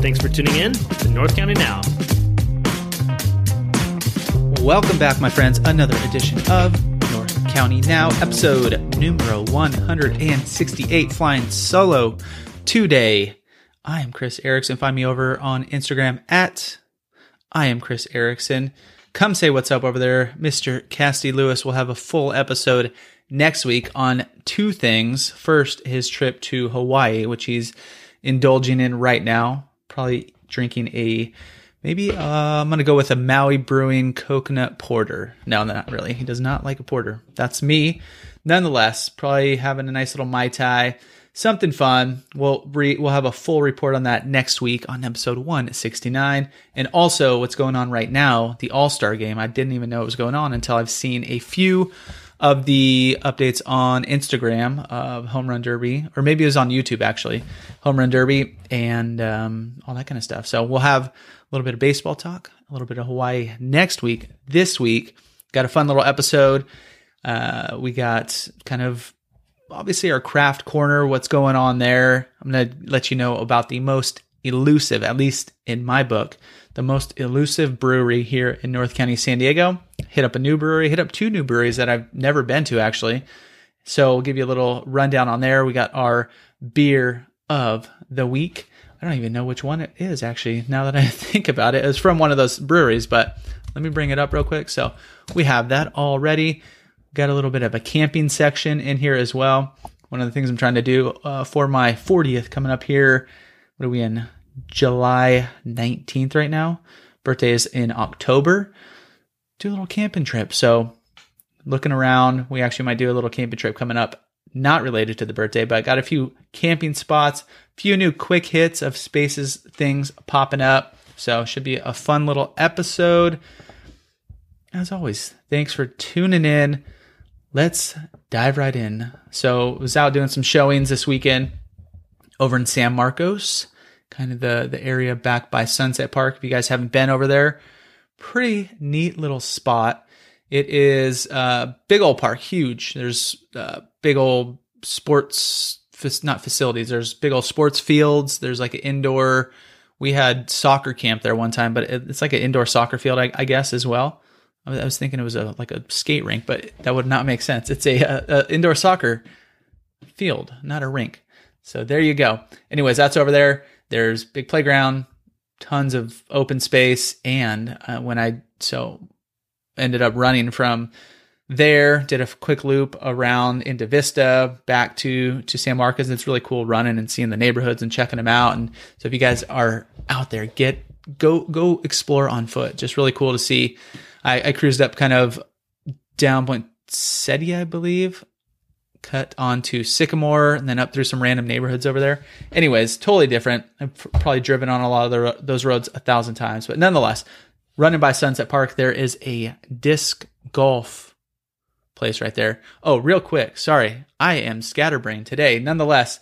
Thanks for tuning in to North County Now. Welcome back, my friends. Another edition of North County Now, episode numero 168, flying solo today. I am Chris Erickson. Find me over on Instagram at I am Chris Erickson. Come say what's up over there. Mr. Cassidy Lewis will have a full episode next week on two things. First, his trip to Hawaii, which he's indulging in right now. Probably drinking a maybe uh, I'm gonna go with a Maui Brewing coconut porter. No, not really. He does not like a porter. That's me. Nonetheless, probably having a nice little mai tai, something fun. We'll re- we'll have a full report on that next week on episode 169, and also what's going on right now, the All Star game. I didn't even know it was going on until I've seen a few of the updates on Instagram of Home Run Derby, or maybe it was on YouTube actually, Home Run Derby, and um, all that kind of stuff. So we'll have a little bit of baseball talk, a little bit of Hawaii next week. This week, got a fun little episode. Uh, we got kind of obviously our craft corner, what's going on there. I'm going to let you know about the most elusive, at least in my book, the most elusive brewery here in North County, San Diego. Hit up a new brewery, hit up two new breweries that I've never been to actually. So we'll give you a little rundown on there. We got our beer of the week. I don't even know which one it is actually. Now that I think about it, it's from one of those breweries, but let me bring it up real quick. So we have that already. Got a little bit of a camping section in here as well. One of the things I'm trying to do uh, for my 40th coming up here. What are we in? July 19th right now. Birthday is in October. Do a little camping trip. So looking around, we actually might do a little camping trip coming up. Not related to the birthday, but I got a few camping spots, few new quick hits of spaces, things popping up. So should be a fun little episode. As always, thanks for tuning in. Let's dive right in. So, was out doing some showings this weekend over in San Marcos, kind of the the area back by Sunset Park. If you guys haven't been over there, pretty neat little spot. It is a big old park, huge. There's uh, big old sports, not facilities. There's big old sports fields. There's like an indoor. We had soccer camp there one time, but it's like an indoor soccer field, I, I guess, as well. I was thinking it was a like a skate rink, but that would not make sense. It's a, a, a, indoor soccer field, not a rink. So there you go. Anyways, that's over there. There's big playground, tons of open space, and uh, when I so ended up running from there, did a quick loop around into Vista back to to San Marcos. It's really cool running and seeing the neighborhoods and checking them out. And so if you guys are out there, get go go explore on foot. Just really cool to see. I, I cruised up kind of down Poinsettia, I believe, cut onto Sycamore, and then up through some random neighborhoods over there. Anyways, totally different. I've probably driven on a lot of the, those roads a thousand times, but nonetheless, running by Sunset Park, there is a disc golf place right there. Oh, real quick, sorry, I am scatterbrained today. Nonetheless,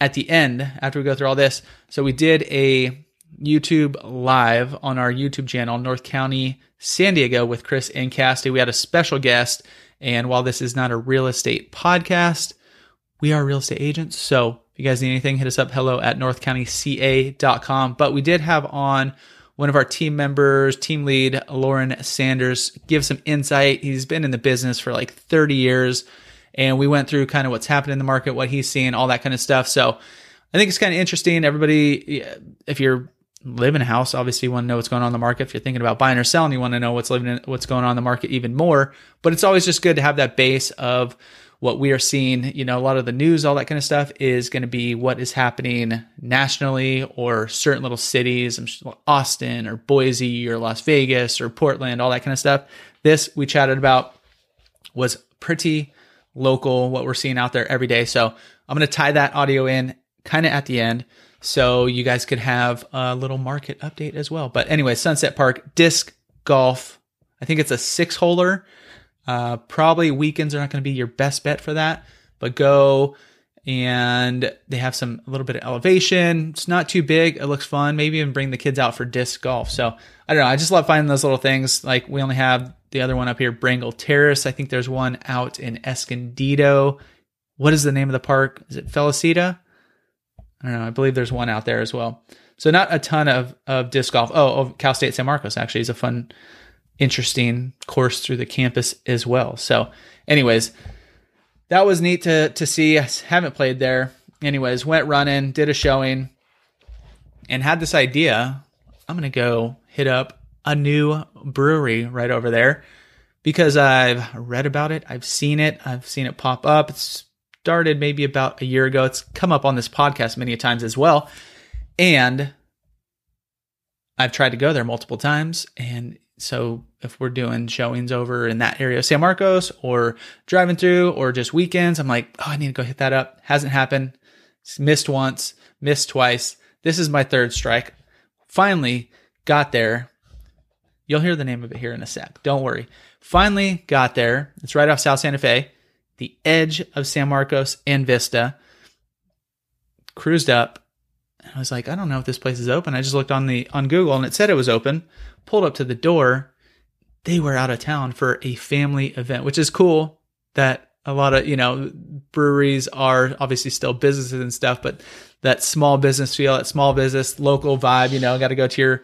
at the end, after we go through all this, so we did a YouTube live on our YouTube channel, North County San Diego, with Chris and Cassidy. We had a special guest. And while this is not a real estate podcast, we are real estate agents. So if you guys need anything, hit us up hello at northcountyca.com. But we did have on one of our team members, team lead, Lauren Sanders, give some insight. He's been in the business for like 30 years. And we went through kind of what's happening in the market, what he's seeing, all that kind of stuff. So I think it's kind of interesting. Everybody, if you're live in a house, obviously you want to know what's going on in the market. If you're thinking about buying or selling, you want to know what's living in, what's going on in the market even more. But it's always just good to have that base of what we are seeing. You know, a lot of the news, all that kind of stuff is going to be what is happening nationally or certain little cities, Austin or Boise or Las Vegas or Portland, all that kind of stuff. This we chatted about was pretty local, what we're seeing out there every day. So I'm going to tie that audio in kind of at the end. So you guys could have a little market update as well. But anyway, Sunset Park disc golf. I think it's a six holer. Uh, probably weekends are not going to be your best bet for that, but go and they have some a little bit of elevation. It's not too big. It looks fun. Maybe even bring the kids out for disc golf. So I don't know. I just love finding those little things. Like we only have the other one up here, Brengle Terrace. I think there's one out in Escondido. What is the name of the park? Is it Felicita? I don't know. I believe there's one out there as well. So not a ton of of disc golf. Oh, oh Cal State San Marcos actually is a fun, interesting course through the campus as well. So, anyways, that was neat to to see. I haven't played there. Anyways, went running, did a showing, and had this idea. I'm gonna go hit up a new brewery right over there because I've read about it, I've seen it, I've seen it pop up. It's started maybe about a year ago. It's come up on this podcast many times as well. And I've tried to go there multiple times. And so if we're doing showings over in that area of San Marcos or driving through or just weekends, I'm like, oh, I need to go hit that up. Hasn't happened. missed once, missed twice. This is my third strike. Finally got there. You'll hear the name of it here in a sec. Don't worry. Finally got there. It's right off South Santa Fe the edge of San Marcos and Vista. Cruised up. and I was like, I don't know if this place is open. I just looked on the on Google and it said it was open. Pulled up to the door. They were out of town for a family event, which is cool that a lot of, you know, breweries are obviously still businesses and stuff, but that small business feel, that small business local vibe, you know, got to go to your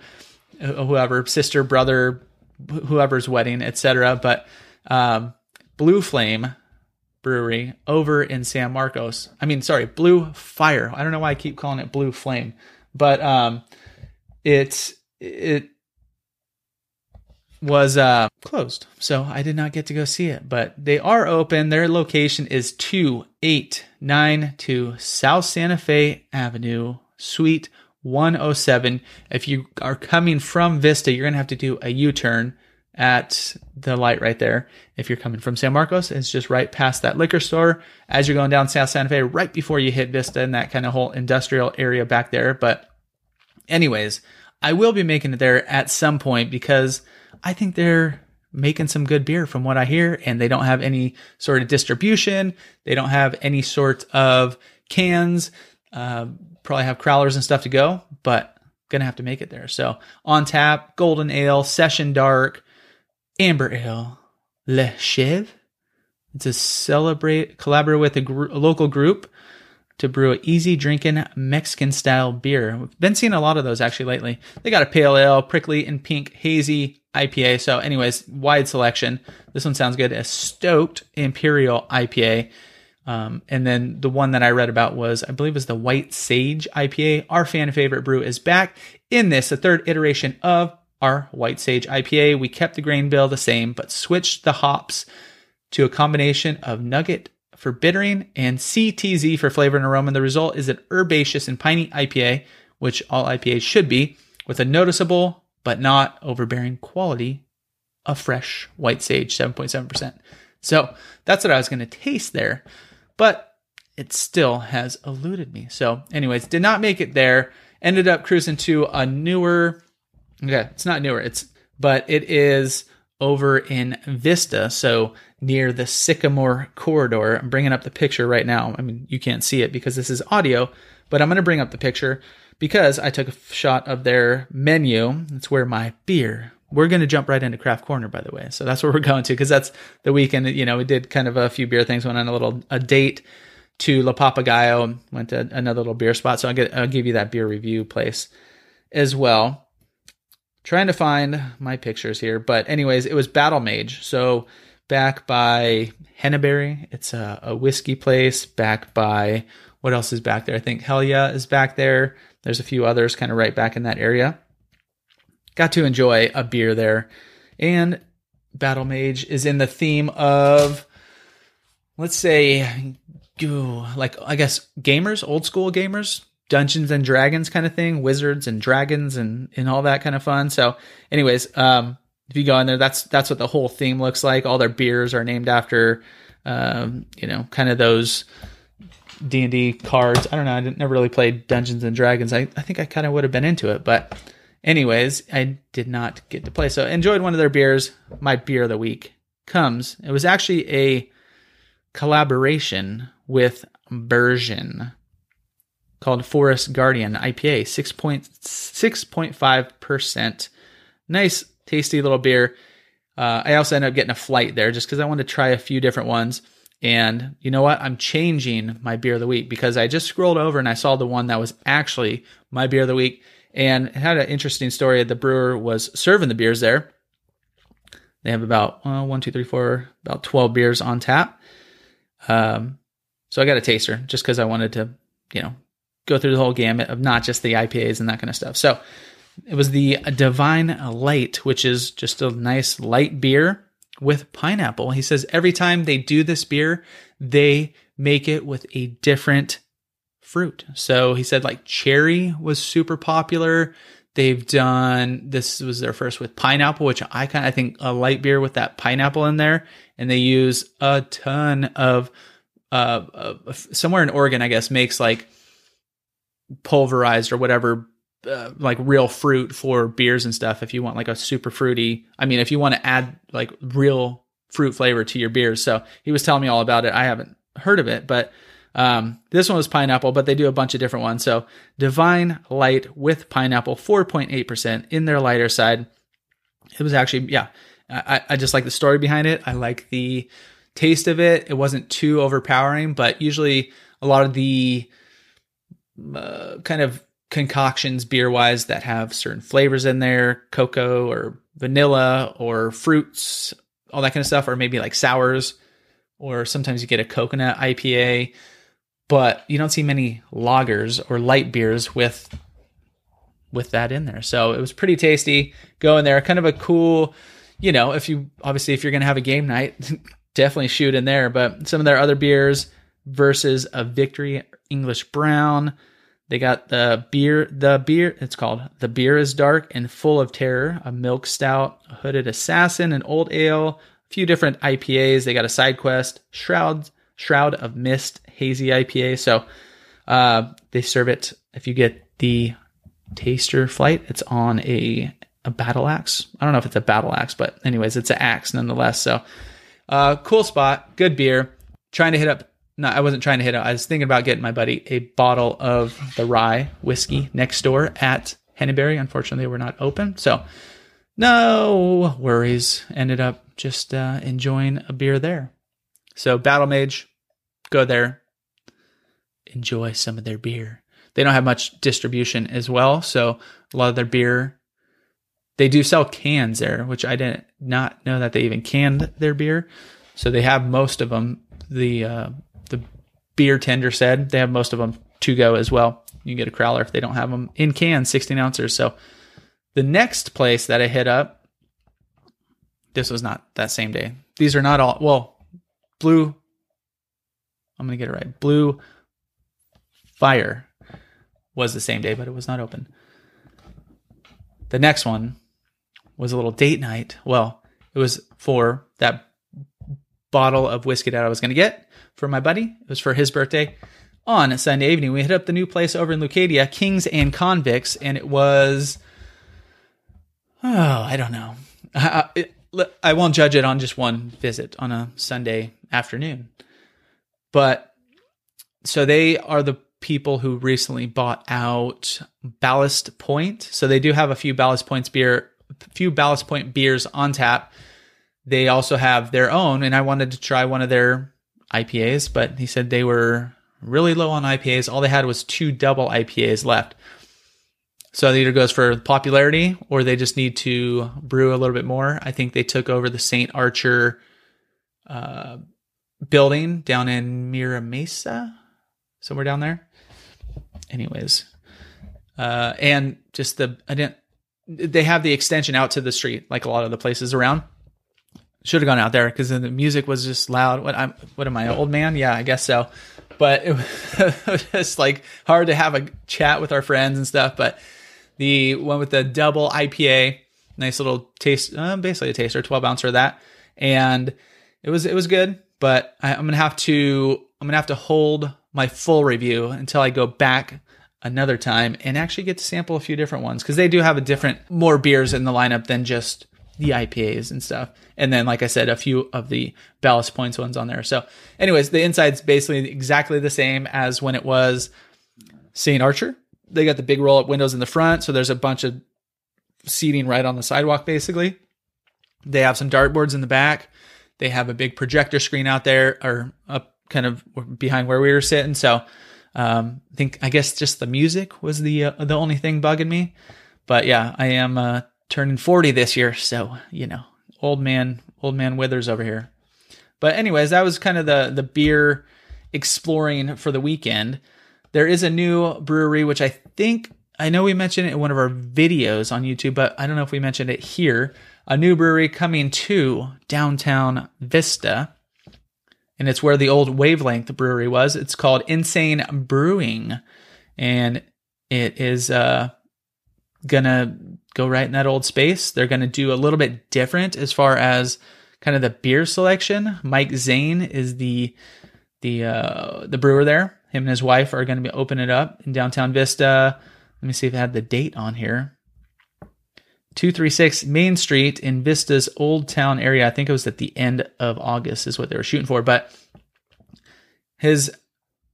uh, whoever, sister, brother, whoever's wedding, etc. But um, Blue Flame Brewery over in San Marcos. I mean, sorry, Blue Fire. I don't know why I keep calling it Blue Flame, but um, it it was uh, closed, so I did not get to go see it. But they are open. Their location is two eight nine two South Santa Fe Avenue, Suite 107. If you are coming from Vista, you're gonna have to do a U turn at the light right there. If you're coming from San Marcos, it's just right past that liquor store as you're going down South Santa Fe, right before you hit Vista and that kind of whole industrial area back there. But, anyways, I will be making it there at some point because I think they're making some good beer from what I hear, and they don't have any sort of distribution. They don't have any sort of cans. Uh, probably have crowlers and stuff to go, but gonna have to make it there. So on tap, golden ale, session dark, Amber Ale, Le. It's a celebrate collaborate with a, gr- a local group to brew an easy drinking Mexican style beer. We've been seeing a lot of those actually lately. They got a pale ale, prickly and pink hazy IPA. So, anyways, wide selection. This one sounds good. A stoked imperial IPA. Um, and then the one that I read about was, I believe, was the White Sage IPA. Our fan favorite brew is back in this, the third iteration of our White Sage IPA. We kept the grain bill the same, but switched the hops to a combination of nugget for bittering and CTZ for flavor and aroma. And the result is an herbaceous and piney IPA, which all IPAs should be, with a noticeable but not overbearing quality of fresh white sage, 7.7%. So that's what I was going to taste there, but it still has eluded me. So, anyways, did not make it there. Ended up cruising to a newer Okay, it's not newer. It's but it is over in Vista, so near the Sycamore corridor. I'm bringing up the picture right now. I mean, you can't see it because this is audio, but I'm going to bring up the picture because I took a shot of their menu. That's where my beer. We're going to jump right into Craft Corner, by the way. So that's where we're going to because that's the weekend. You know, we did kind of a few beer things. Went on a little a date to La Papagayo. Went to another little beer spot. So I'll get I'll give you that beer review place as well trying to find my pictures here. But anyways, it was Battle Mage. So back by Henebery. It's a, a whiskey place. Back by what else is back there? I think Helia is back there. There's a few others kind of right back in that area. Got to enjoy a beer there. And Battle Mage is in the theme of let's say like I guess gamers, old school gamers, Dungeons and Dragons kind of thing, wizards and dragons and and all that kind of fun. So, anyways, um, if you go in there, that's that's what the whole theme looks like. All their beers are named after, um, you know, kind of those D and D cards. I don't know. I didn't, never really played Dungeons and Dragons. I, I think I kind of would have been into it, but anyways, I did not get to play. So enjoyed one of their beers. My beer of the week comes. It was actually a collaboration with Burgeon called Forest Guardian IPA, 6.6.5%. Nice, tasty little beer. Uh, I also ended up getting a flight there just because I wanted to try a few different ones. And you know what? I'm changing my beer of the week because I just scrolled over and I saw the one that was actually my beer of the week. And had an interesting story. The brewer was serving the beers there. They have about well, one, two, three, four, about 12 beers on tap. Um, so I got a taster just because I wanted to, you know, go through the whole gamut of not just the IPAs and that kind of stuff. So it was the Divine Light, which is just a nice light beer with pineapple. He says every time they do this beer, they make it with a different fruit. So he said like cherry was super popular. They've done this was their first with pineapple, which I kind of think a light beer with that pineapple in there, and they use a ton of uh, uh somewhere in Oregon, I guess, makes like pulverized or whatever uh, like real fruit for beers and stuff if you want like a super fruity i mean if you want to add like real fruit flavor to your beers so he was telling me all about it. I haven't heard of it but um, this one was pineapple but they do a bunch of different ones. So divine light with pineapple 4.8% in their lighter side. It was actually yeah I, I just like the story behind it. I like the taste of it. It wasn't too overpowering but usually a lot of the uh, kind of concoctions beer wise that have certain flavors in there cocoa or vanilla or fruits all that kind of stuff or maybe like sours or sometimes you get a coconut ipa but you don't see many lagers or light beers with with that in there. So it was pretty tasty go in there. Kind of a cool you know if you obviously if you're gonna have a game night definitely shoot in there. But some of their other beers versus a victory english brown they got the beer, the beer, it's called The Beer is Dark and Full of Terror, a milk stout, a hooded assassin, an old ale, a few different IPAs. They got a side quest, Shroud, Shroud of Mist, hazy IPA. So uh, they serve it if you get the taster flight, it's on a, a battle axe. I don't know if it's a battle axe, but anyways, it's an axe nonetheless. So uh, cool spot, good beer. Trying to hit up no, I wasn't trying to hit it. I was thinking about getting my buddy a bottle of the rye whiskey next door at Henebery. Unfortunately, they were not open. So, no worries. Ended up just uh, enjoying a beer there. So, Battle Mage, go there, enjoy some of their beer. They don't have much distribution as well. So, a lot of their beer, they do sell cans there, which I didn't not know that they even canned their beer. So, they have most of them. The uh, beer tender said they have most of them to go as well. You can get a crowler if they don't have them in cans, 16 ounces. So the next place that I hit up, this was not that same day. These are not all, well, blue, I'm going to get it right. Blue Fire was the same day, but it was not open. The next one was a little date night. Well, it was for that bottle of whiskey that I was going to get for my buddy. It was for his birthday. On Sunday evening, we hit up the new place over in Leucadia, Kings and Convicts, and it was, oh, I don't know. I, it, I won't judge it on just one visit on a Sunday afternoon. But so they are the people who recently bought out Ballast Point. So they do have a few Ballast Points beer, few Ballast Point beers on tap. They also have their own, and I wanted to try one of their IPAs, but he said they were really low on IPAs. All they had was two double IPAs left. So it either goes for popularity or they just need to brew a little bit more. I think they took over the St. Archer uh, building down in Mira Mesa, somewhere down there. Anyways, uh, and just the I didn't. They have the extension out to the street, like a lot of the places around should have gone out there because the music was just loud. What I'm, what am I, old man? Yeah, I guess so. But it was just like hard to have a chat with our friends and stuff. But the one with the double IPA, nice little taste, uh, basically a taster, 12 ounce of that, and it was it was good. But I, I'm gonna have to I'm gonna have to hold my full review until I go back another time and actually get to sample a few different ones because they do have a different more beers in the lineup than just the IPAs and stuff. And then, like I said, a few of the Ballast Points ones on there. So, anyways, the inside's basically exactly the same as when it was St. Archer. They got the big roll up windows in the front, so there's a bunch of seating right on the sidewalk, basically. They have some dartboards in the back. They have a big projector screen out there, or up kind of behind where we were sitting. So, um, I think I guess just the music was the uh, the only thing bugging me. But yeah, I am uh, turning 40 this year, so you know, old man, old man withers over here. But anyways, that was kind of the the beer exploring for the weekend. There is a new brewery which I think I know we mentioned it in one of our videos on YouTube, but I don't know if we mentioned it here. A new brewery coming to downtown Vista. And it's where the old Wavelength brewery was. It's called Insane Brewing. And it is uh, gonna go right in that old space. They're going to do a little bit different as far as kind of the beer selection. Mike Zane is the the uh, the brewer there. Him and his wife are going to be opening it up in downtown Vista. Let me see if I had the date on here. 236 Main Street in Vista's Old Town area. I think it was at the end of August is what they were shooting for, but his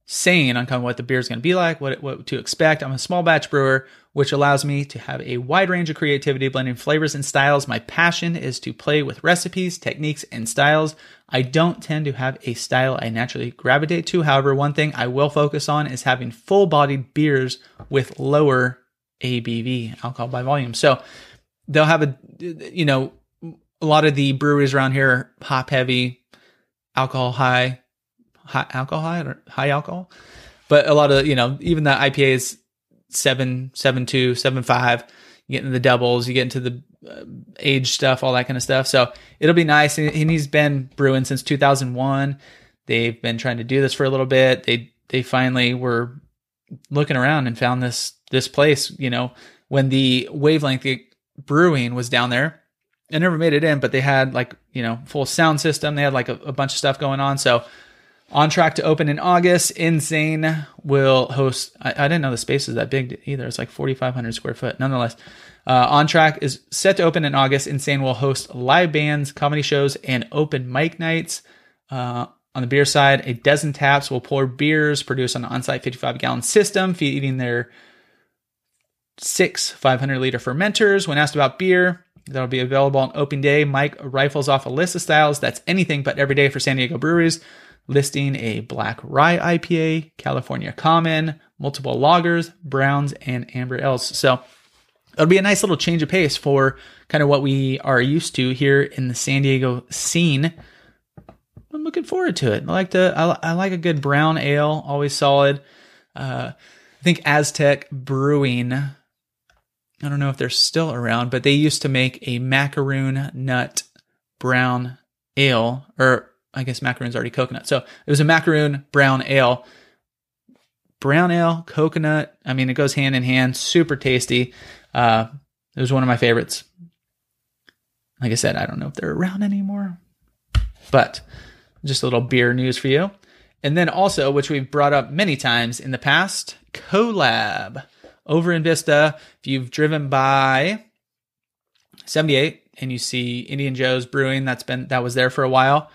saying on kind of what the beer is going to be like, what what to expect. I'm a small batch brewer which allows me to have a wide range of creativity blending flavors and styles. My passion is to play with recipes, techniques, and styles. I don't tend to have a style I naturally gravitate to. However, one thing I will focus on is having full bodied beers with lower ABV, alcohol by volume. So they'll have a, you know, a lot of the breweries around here hop heavy, alcohol high, high alcohol high or high alcohol. But a lot of, you know, even the IPAs seven, seven two, seven five. You get into the doubles, you get into the uh, age stuff, all that kind of stuff. So it'll be nice. And he's been brewing since 2001. They've been trying to do this for a little bit. They they finally were looking around and found this this place. You know, when the wavelength brewing was down there, I never made it in, but they had like you know full sound system. They had like a, a bunch of stuff going on. So on track to open in August. Insane will host. I, I, didn't know the space is that big either. It's like 4,500 square foot. Nonetheless, uh, on track is set to open in August. Insane will host live bands, comedy shows, and open mic nights. Uh, on the beer side, a dozen taps will pour beers produced on an on-site 55 gallon system, feeding their six 500 liter fermenters. When asked about beer, that'll be available on open day. Mike rifles off a list of styles that's anything but every day for San Diego breweries listing a black rye IPA, California Common, multiple lagers, browns, and amber ales. So it'll be a nice little change of pace for kind of what we are used to here in the San Diego scene. I'm looking forward to it. I like to. I, I like a good brown ale, always solid. Uh, I think Aztec Brewing. I don't know if they're still around, but they used to make a macaroon nut brown ale, or I guess macaroon's already coconut. So it was a macaroon brown ale. Brown ale, coconut. I mean, it goes hand in hand. Super tasty. Uh, it was one of my favorites. Like I said, I don't know if they're around anymore, but just a little beer news for you. And then also, which we've brought up many times in the past, Collab over in Vista. If you've driven by 78 and you see Indian Joe's Brewing, that's been that was there for a while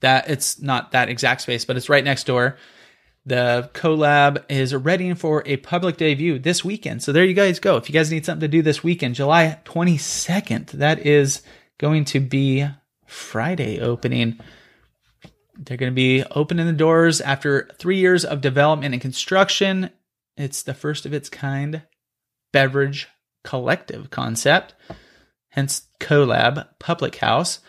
that it's not that exact space, but it's right next door. The collab is ready for a public debut this weekend. So there you guys go. If you guys need something to do this weekend, July 22nd, that is going to be Friday opening. They're going to be opening the doors after three years of development and construction. It's the first of its kind beverage collective concept, hence collab public house.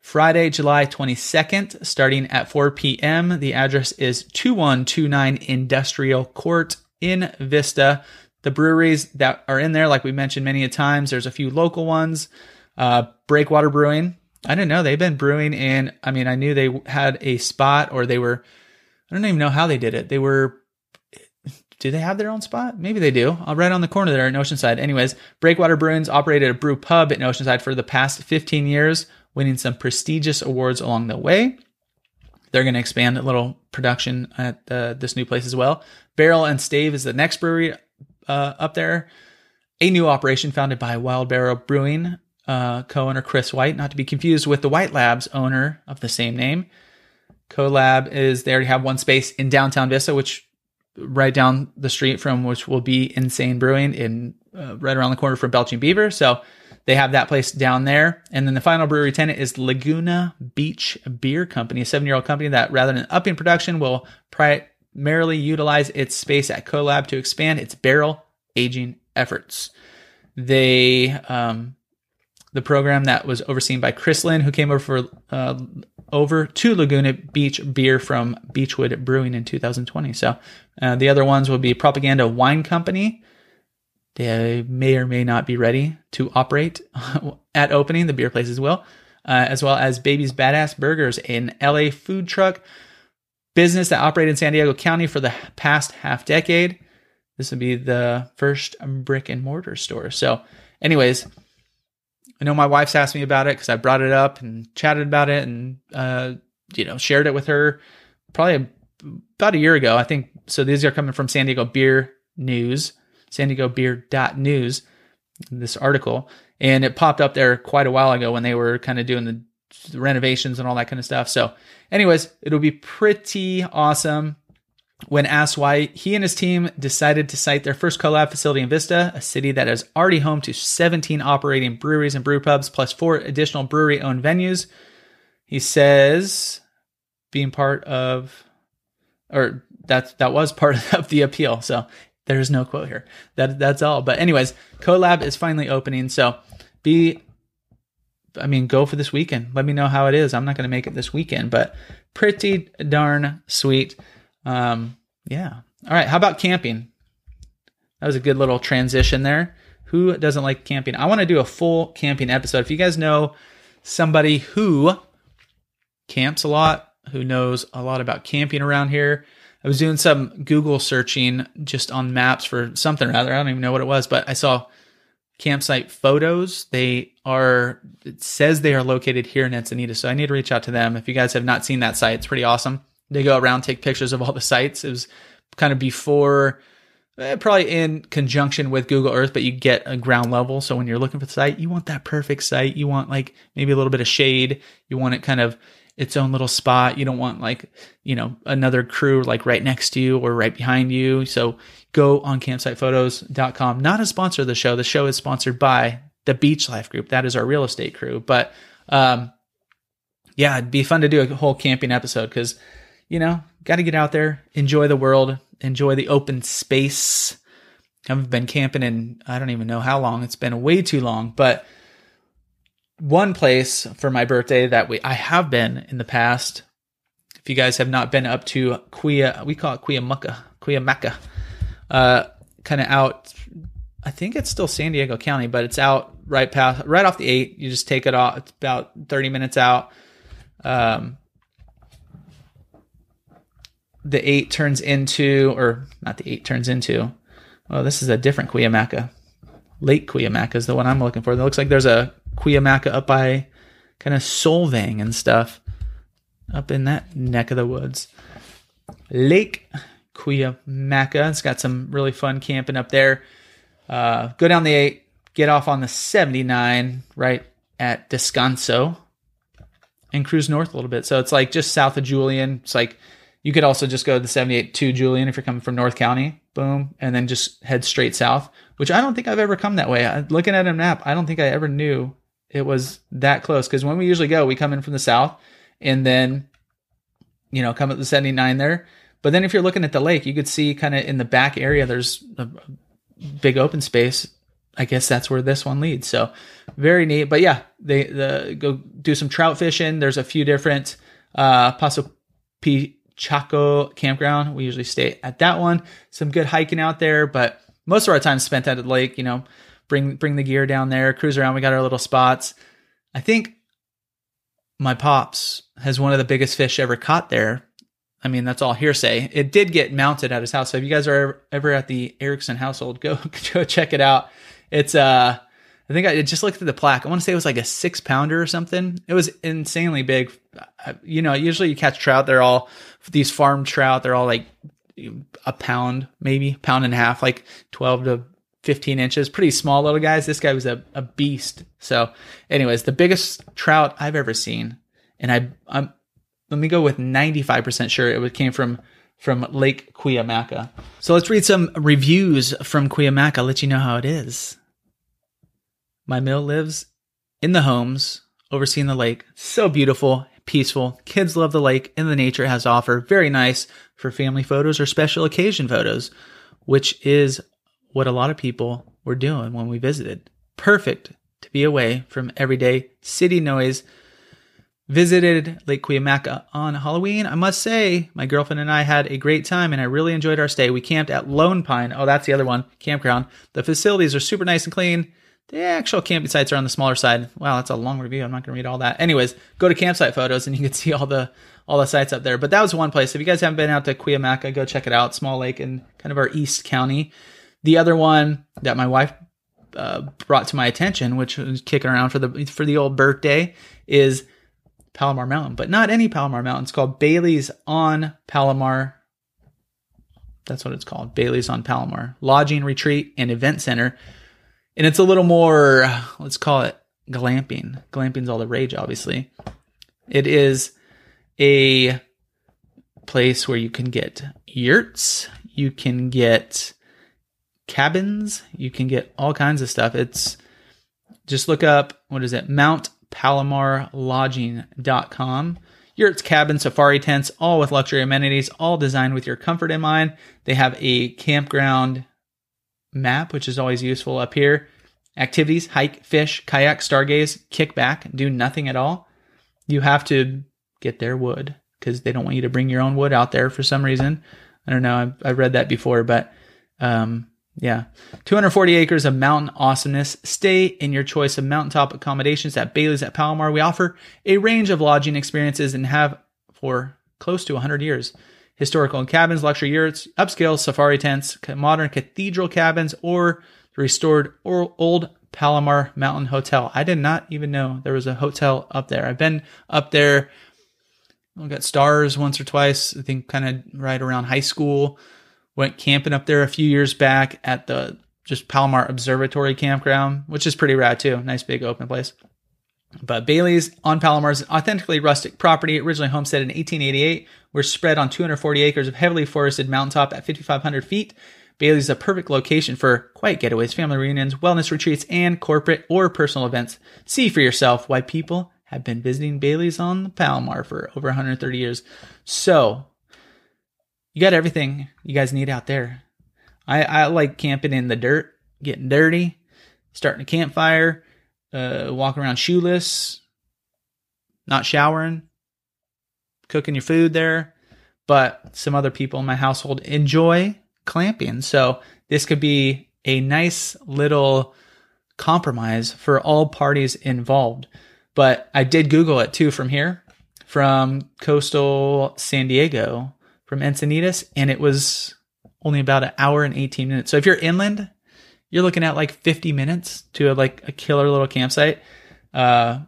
Friday, July 22nd, starting at 4 p.m. The address is 2129 Industrial Court in Vista. The breweries that are in there, like we mentioned many a times, there's a few local ones. Uh, Breakwater Brewing. I didn't know they've been brewing in. I mean, I knew they had a spot or they were. I don't even know how they did it. They were. Do they have their own spot? Maybe they do. Uh, right on the corner there in Oceanside. Anyways, Breakwater Brewing's operated a brew pub in Oceanside for the past 15 years winning some prestigious awards along the way. They're going to expand a little production at uh, this new place as well. Barrel and Stave is the next brewery uh, up there. A new operation founded by Wild Barrel Brewing uh, co-owner Chris White, not to be confused with the White Labs owner of the same name. CoLab is they already have one space in downtown Vista, which right down the street from which will be Insane Brewing in uh, right around the corner from Belching Beaver. So they have that place down there. And then the final brewery tenant is Laguna Beach Beer Company, a seven year old company that rather than upping production will primarily utilize its space at CoLab to expand its barrel aging efforts. They um, the program that was overseen by Chris Lynn, who came over for uh, over to Laguna Beach beer from Beachwood Brewing in 2020. So uh, the other ones will be Propaganda Wine Company. They may or may not be ready to operate at opening. The beer places will, uh, as well as Baby's Badass Burgers, an LA food truck business that operated in San Diego County for the past half decade. This would be the first brick and mortar store. So, anyways, I know my wife's asked me about it because I brought it up and chatted about it and uh, you know shared it with her probably about a year ago. I think so. These are coming from San Diego Beer News, San Diego Beer News. This article and it popped up there quite a while ago when they were kind of doing the renovations and all that kind of stuff. So, anyways, it'll be pretty awesome when asked why he and his team decided to site their first collab facility in Vista, a city that is already home to 17 operating breweries and brew pubs, plus four additional brewery owned venues. He says being part of, or that that was part of the appeal. So there's no quote here. That that's all. But anyways, CoLab is finally opening. So be, I mean, go for this weekend. Let me know how it is. I'm not going to make it this weekend, but pretty darn sweet. Um, yeah. All right. How about camping? That was a good little transition there. Who doesn't like camping? I want to do a full camping episode. If you guys know somebody who camps a lot, who knows a lot about camping around here, I was doing some Google searching just on maps for something or other. I don't even know what it was, but I saw campsite photos. They are, it says they are located here in Encinitas. So I need to reach out to them. If you guys have not seen that site, it's pretty awesome. They go around, take pictures of all the sites. It was kind of before, eh, probably in conjunction with Google Earth, but you get a ground level. So when you're looking for the site, you want that perfect site. You want like maybe a little bit of shade. You want it kind of its own little spot. You don't want like, you know, another crew like right next to you or right behind you. So go on campsitephotos.com. Not a sponsor of the show. The show is sponsored by the Beach Life Group. That is our real estate crew. But um, yeah, it'd be fun to do a whole camping episode because you know, got to get out there, enjoy the world, enjoy the open space. I've been camping in I don't even know how long. It's been way too long, but one place for my birthday that we I have been in the past. If you guys have not been up to Quia, we call it Cuyamaca, Cuyamaca, uh, kind of out. I think it's still San Diego County, but it's out right past, right off the eight. You just take it off. It's about thirty minutes out. Um, the eight turns into, or not the eight turns into. Well, this is a different Cuyamaca. Lake Cuyamaca is the one I'm looking for. It looks like there's a Cuyamaca up by kind of Solvang and stuff up in that neck of the woods. Lake Cuyamaca. It's got some really fun camping up there. Uh, go down the 8, get off on the 79 right at Descanso, and cruise north a little bit. So it's like just south of Julian. It's like you could also just go to the 78 to Julian if you're coming from North County, boom, and then just head straight south, which I don't think I've ever come that way. I, looking at a map, I don't think I ever knew it was that close because when we usually go, we come in from the south and then, you know, come at the 79 there. But then if you're looking at the lake, you could see kind of in the back area, there's a big open space. I guess that's where this one leads. So very neat. But yeah, they the, go do some trout fishing. There's a few different uh, Paso P Chaco campground. We usually stay at that one. Some good hiking out there, but most of our time spent at the lake. You know, bring bring the gear down there, cruise around. We got our little spots. I think my pops has one of the biggest fish ever caught there. I mean, that's all hearsay. It did get mounted at his house. So if you guys are ever at the Erickson household, go go check it out. It's uh I think I just looked at the plaque. I want to say it was like a six pounder or something. It was insanely big. You know, usually you catch trout. They're all these farm trout. They're all like a pound, maybe pound and a half, like 12 to 15 inches. Pretty small little guys. This guy was a, a beast. So, anyways, the biggest trout I've ever seen. And I, I'm, let me go with 95% sure it came from from Lake Cuyamaca. So let's read some reviews from Cuyamaca, let you know how it is. My mill lives in the homes, overseeing the lake. So beautiful, peaceful. Kids love the lake and the nature it has to offer. Very nice for family photos or special occasion photos, which is what a lot of people were doing when we visited. Perfect to be away from everyday city noise. Visited Lake Cuyamaca on Halloween. I must say, my girlfriend and I had a great time and I really enjoyed our stay. We camped at Lone Pine. Oh, that's the other one, campground. The facilities are super nice and clean. The actual camping sites are on the smaller side. Wow, that's a long review. I'm not going to read all that. Anyways, go to campsite photos and you can see all the all the sites up there. But that was one place. If you guys haven't been out to Cuyamaca, go check it out. Small lake in kind of our east county. The other one that my wife uh, brought to my attention, which was kicking around for the for the old birthday, is Palomar Mountain, but not any Palomar Mountain. It's called Bailey's on Palomar. That's what it's called. Bailey's on Palomar Lodging, Retreat, and Event Center and it's a little more let's call it glamping glamping's all the rage obviously it is a place where you can get yurts you can get cabins you can get all kinds of stuff it's just look up what is it mount palomar lodging.com yurts cabins safari tents all with luxury amenities all designed with your comfort in mind they have a campground map, which is always useful up here. Activities, hike, fish, kayak, stargaze, kick back, do nothing at all. You have to get their wood because they don't want you to bring your own wood out there for some reason. I don't know. I've, I've read that before, but um, yeah. 240 acres of mountain awesomeness. Stay in your choice of mountaintop accommodations at Bailey's at Palomar. We offer a range of lodging experiences and have for close to 100 years historical cabins, luxury yurts, upscale safari tents, modern cathedral cabins, or the restored old Palomar Mountain Hotel. I did not even know there was a hotel up there. I've been up there. I got stars once or twice. I think kind of right around high school. Went camping up there a few years back at the just Palomar Observatory Campground, which is pretty rad too. Nice big open place. But Bailey's on Palomar is an authentically rustic property, originally homesteaded in 1888. We're spread on 240 acres of heavily forested mountaintop at 5,500 feet. Bailey's is a perfect location for quiet getaways, family reunions, wellness retreats, and corporate or personal events. See for yourself why people have been visiting Bailey's on the Palomar for over 130 years. So, you got everything you guys need out there. I, I like camping in the dirt, getting dirty, starting a campfire, uh, walking around shoeless, not showering, cooking your food there. But some other people in my household enjoy glamping. So this could be a nice little compromise for all parties involved. But I did Google it too from here, from coastal San Diego, from Encinitas, and it was only about an hour and 18 minutes. So if you're inland, you're looking at like 50 minutes to a, like a killer little campsite. Uh,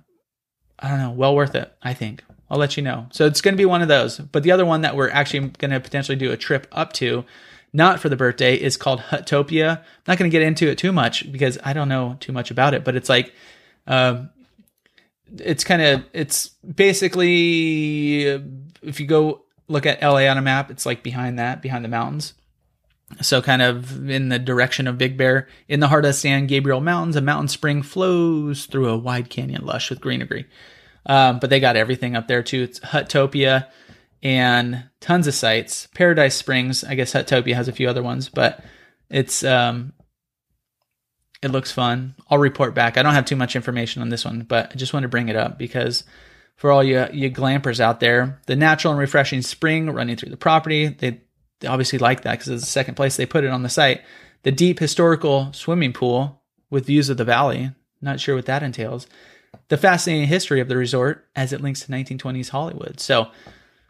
I don't know, well worth it, I think. I'll let you know. So it's going to be one of those. But the other one that we're actually going to potentially do a trip up to, not for the birthday, is called Huttopia. I'm not going to get into it too much because I don't know too much about it, but it's like, um, it's kind of, it's basically, if you go look at LA on a map, it's like behind that, behind the mountains. So, kind of in the direction of Big Bear, in the heart of San Gabriel Mountains, a mountain spring flows through a wide canyon lush with greenery. Um, but they got everything up there too. It's Huttopia and tons of sites. Paradise Springs, I guess Huttopia has a few other ones, but it's um, it looks fun. I'll report back. I don't have too much information on this one, but I just want to bring it up because for all you you glampers out there, the natural and refreshing spring running through the property, they, they obviously like that because it's the second place they put it on the site. The deep historical swimming pool with views of the valley. Not sure what that entails the fascinating history of the resort as it links to 1920s Hollywood. So,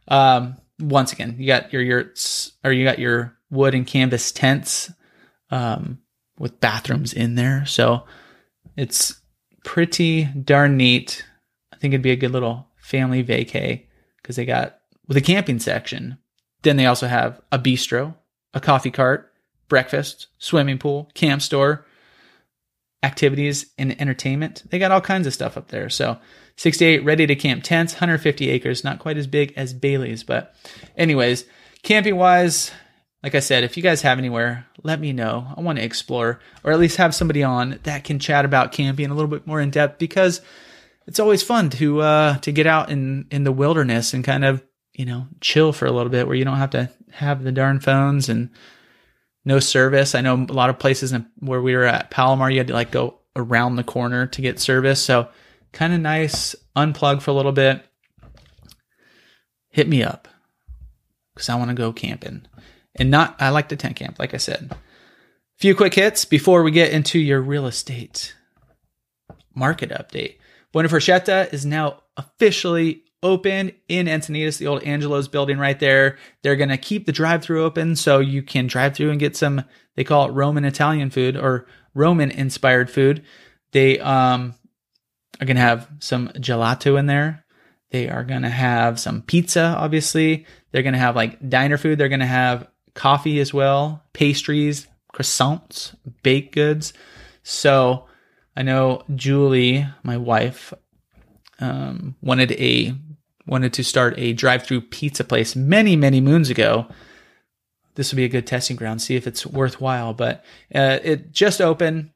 um, once again, you got your yurts or you got your wood and canvas tents um, with bathrooms in there. So, It's pretty darn neat. Think it'd be a good little family vacay because they got with a camping section. Then they also have a bistro, a coffee cart, breakfast, swimming pool, camp store, activities and entertainment. They got all kinds of stuff up there. So 68 ready to camp tents, 150 acres, not quite as big as Bailey's, but anyways, camping wise, like I said, if you guys have anywhere, let me know. I want to explore or at least have somebody on that can chat about camping a little bit more in depth because it's always fun to uh to get out in in the wilderness and kind of, you know, chill for a little bit where you don't have to have the darn phones and no service. I know a lot of places where we were at Palomar, you had to like go around the corner to get service. So kind of nice, unplug for a little bit. Hit me up because I want to go camping and not, I like the tent camp, like I said. Few quick hits before we get into your real estate market update. Buona Forchetta is now officially open in Encinitas, the old Angelo's building right there. They're going to keep the drive through open so you can drive through and get some, they call it Roman Italian food or Roman inspired food. They um, are going to have some gelato in there. They are going to have some pizza, obviously. They're going to have like diner food. They're going to have coffee as well, pastries, croissants, baked goods. So I know Julie, my wife, um, wanted a wanted to start a drive-through pizza place many many moons ago. This would be a good testing ground, see if it's worthwhile. But uh, it just opened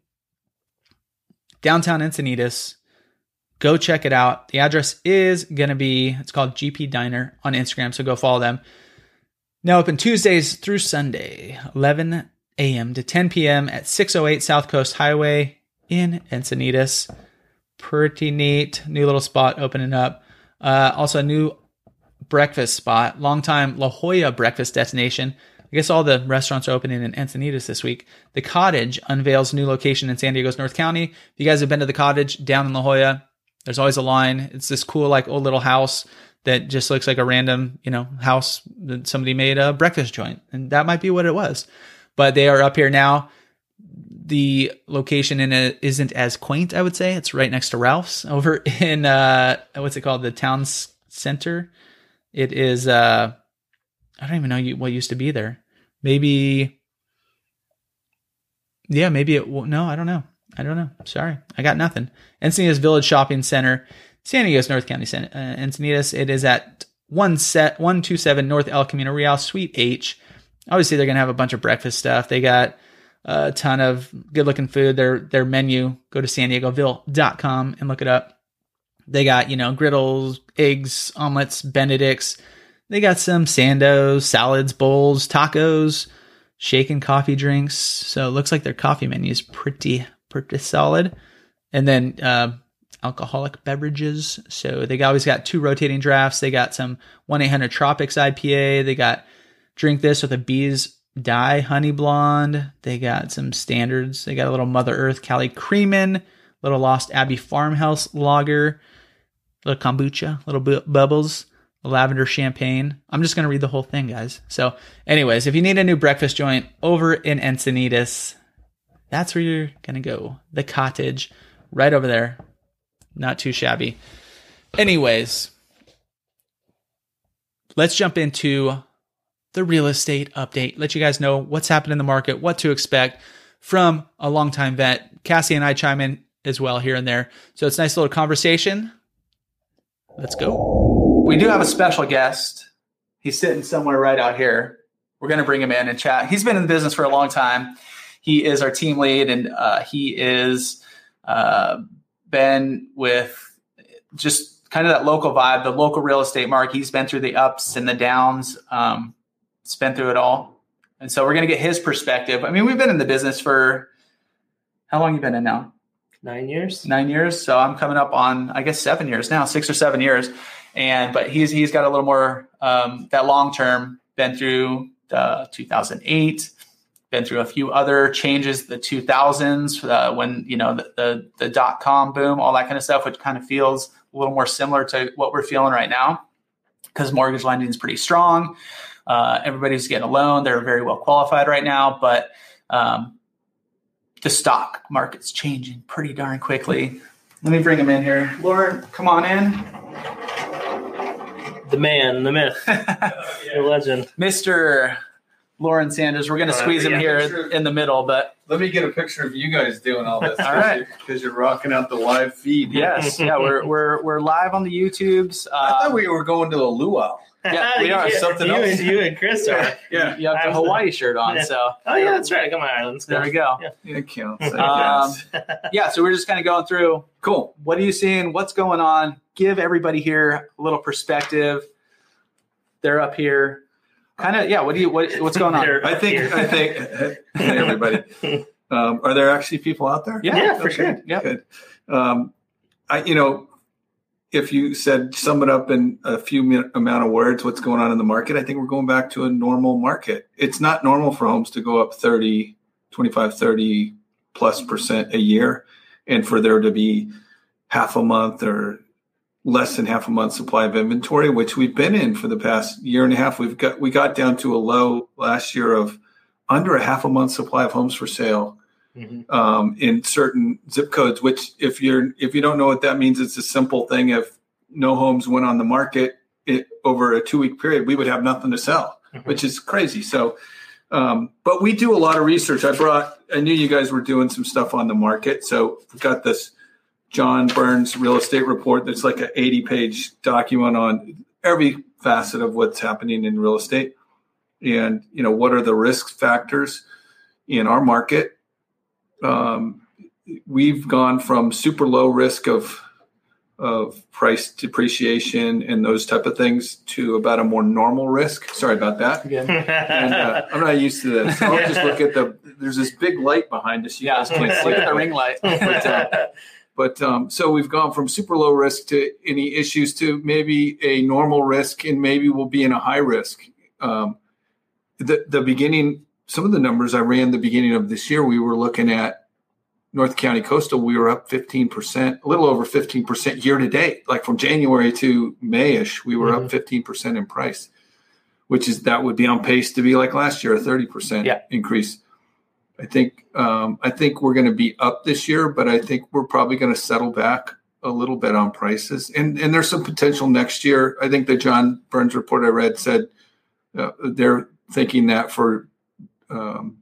downtown Encinitas. Go check it out. The address is gonna be it's called GP Diner on Instagram, so go follow them. Now open Tuesdays through Sunday, 11 a.m. to 10 p.m. at 608 South Coast Highway in Encinitas. Pretty neat. New little spot opening up. Uh, also, a new breakfast spot. Longtime La Jolla breakfast destination. I guess all the restaurants are opening in Encinitas this week. The Cottage unveils new location in San Diego's North County. If you guys have been to the Cottage down in La Jolla, there's always a line. It's this cool, like, old little house that just looks like a random, you know, house that somebody made a breakfast joint. And that might be what it was. But they are up here now the location in it isn't as quaint, I would say. It's right next to Ralph's over in uh what's it called? The town center. It is uh I don't even know what used to be there. Maybe Yeah, maybe it no, I don't know. I don't know. Sorry. I got nothing. Encinitas Village Shopping Center, San Diego's North County Center, uh, Encinitas. It is at one set 127 North El Camino Real Suite H. Obviously they're going to have a bunch of breakfast stuff. They got a ton of good looking food. Their their menu, go to san diegoville.com and look it up. They got, you know, griddles, eggs, omelets, benedicts. They got some sandos, salads, bowls, tacos, shaken coffee drinks. So it looks like their coffee menu is pretty pretty solid. And then uh, alcoholic beverages. So they always got two rotating drafts. They got some 1 800 Tropics IPA. They got drink this with a bees Die Honey Blonde. They got some standards. They got a little Mother Earth Cali Creamin', little Lost Abbey Farmhouse Lager, little kombucha, little bu- bubbles, lavender champagne. I'm just to read the whole thing, guys. So, anyways, if you need a new breakfast joint over in Encinitas, that's where you're to go. The cottage, right over there. Not too shabby. Anyways, let's jump into the real estate update, let you guys know what's happened in the market, what to expect from a longtime vet. Cassie and I chime in as well here and there. So it's a nice little conversation. Let's go. We do have a special guest. He's sitting somewhere right out here. We're going to bring him in and chat. He's been in the business for a long time. He is our team lead, and uh, he is uh, been with just kind of that local vibe, the local real estate market. He's been through the ups and the downs. Um, spent through it all. And so we're going to get his perspective. I mean, we've been in the business for how long you been in now? Nine years. Nine years. So I'm coming up on, I guess, seven years now, six or seven years. And but he's he's got a little more um, that long term. Been through the 2008. Been through a few other changes, the 2000s uh, when you know the, the the dot com boom, all that kind of stuff, which kind of feels a little more similar to what we're feeling right now because mortgage lending is pretty strong. Uh, everybody's getting a loan. They're very well qualified right now, but um, the stock market's changing pretty darn quickly. Let me bring him in here. Lauren, come on in. The man, the myth, the legend. Mr. Lauren Sanders. We're going to squeeze him yeah, here sure. in the middle, but Let me get a picture of you guys doing all this. All right. because you're rocking out the live feed. yes, yeah, we're we're we're live on the YouTubes. I thought we were going to a luau. Yeah, we are. You- Something you else. You and Chris are. Yeah, you have the I'm- Hawaii shirt on, Yeah. so Oh yeah, that's right. I got my islands. there we go. Yeah. it counts. Um. Yeah, so we're just kind of going through cool. what are you seeing, what's going on. Give everybody here a little perspective. They're up here, kind of. Yeah, what do you what what's going on? I think. here. I think. Hey, everybody. Um, are there actually people out there? Yeah, Yeah, for Okay, sure. Yep. Good. Um, I, you know, if you said sum it up in a few amount of words, what's going on in the market? I think we're going back to a normal market. It's not normal for homes to go up 30, 25, 30 plus percent a year and for there to be half a month or less than half a month supply of inventory, which we've been in for the past year and a half. We've got, we got down to a low last year of under a half a month supply of homes for sale Mhm. um, in certain zip codes. Which, if you're if you don't know what that means, it's a simple thing. If no homes went on the market it, over a two week period, we would have nothing to sell, Mhm. which is crazy. So, um, but we do a lot of research. I brought. I knew you guys were doing some stuff on the market, so we've got this John Burns real estate report. That's like an eighty page document on every facet of what's happening in real estate, and you know what are the risk factors in our market um, we've gone from super low risk of of price depreciation and those type of things to about a more normal risk. Sorry about that. Again. And uh, I'm not used to this. I'll just look at the. There's this big light behind us. You Yeah, guys can't see look at the ring light. But um, so we've gone from super low risk to any issues to maybe a normal risk, and maybe we'll be in a high risk. Um, the the beginning, some of the numbers I ran the beginning of this year, we were looking at North County Coastal. We were up fifteen percent, a little over fifteen percent year to date. Like from January to Mayish, we were up fifteen percent in price, which is that would be on pace to be like last year, a thirty percent Yeah. increase. I think um, I think we're going to be up this year, but I think we're probably going to settle back a little bit on prices. And and there's some potential next year. I think the John Burns report I read said uh, they're thinking that for um,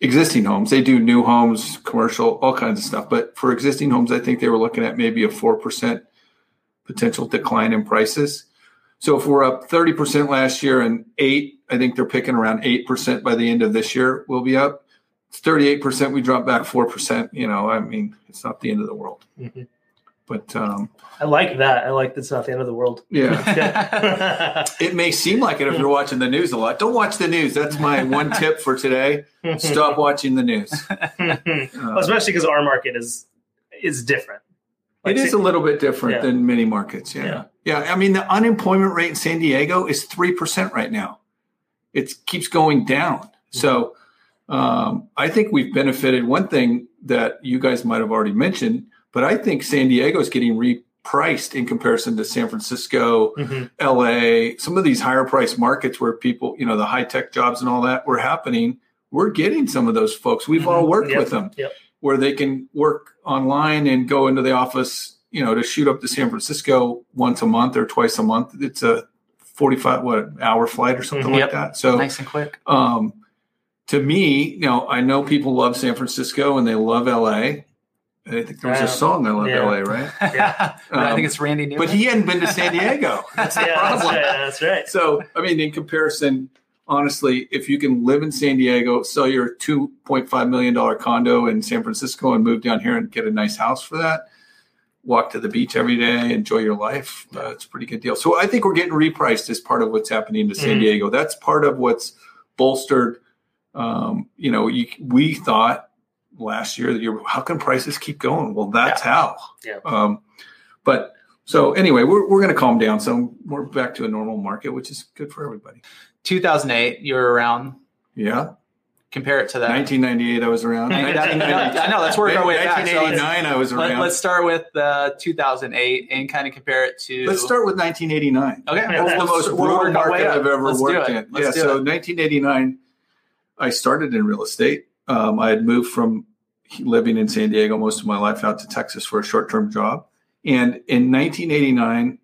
existing homes, they do new homes, commercial, all kinds of stuff. But for existing homes, I think they were looking at maybe a four percent potential decline in prices. So if we're up 30% last year and eight, I think they're picking around 8% by the end of this year, we'll be up. It's 38%, we drop back 4%. You know, I mean, it's not the end of the world. Mhm. But um, I like that. I like that's not the end of the world. yeah, it may seem like it if you're watching the news a lot. Don't watch the news. That's my one tip for today. Stop watching the news. Well, especially because our market is is different. It is a little bit different Yeah. than many markets. Yeah. Yeah. yeah. I mean, the unemployment rate in San Diego is 3% right now. It keeps going down. So um, I think we've benefited. One thing that you guys might have already mentioned, but I think San Diego is getting repriced in comparison to San Francisco, Mhm. LA, some of these higher price markets where people, you know, the high tech jobs and all that were happening. We're getting some of those folks. We've all worked Yep. with them Yep. where they can work online and go into the office, you know, to shoot up to San Francisco once a month or twice a month. It's a 45 what hour flight or something Mhm. like that. So nice and quick. um to me, you know, I know people love San Francisco and they love LA. I think there was Yeah. a song I love Yeah. LA, right? I Um, think it's Randy Newman. But he hadn't been to San Diego. That's the Yeah, that's problem. right. That's right. So, I mean, in comparison, honestly, if you can live in San Diego, sell your $2.5 million condo in San Francisco and move down here and get a nice house for that, walk to the beach every day, enjoy your life, uh, it's a pretty good deal. So, I think we're getting repriced as part of what's happening to San Mhm. Diego. That's part of what's bolstered. Um, you know, you, we thought last year that you how can prices keep going? Well, that's how. Yeah. Um, but so anyway, we're, we're going to calm down So We're back to a normal market, which is good for everybody. 2008, you were around. Yeah. Compare it to that. 1998, I was around. I know, I know, let's work our way back. So 1989, I was around. Let, around. us start with uh, 2008 and kind of compare it to. Let's start with 1989. Okay, Yeah, That's the most we'll brutal work our way market. I've ever Let's do worked it. in. Let's yeah, do so it. 1989, I started in real estate. Um, I had moved from living in San Diego most of my life out to Texas for a short term job. And in 1989,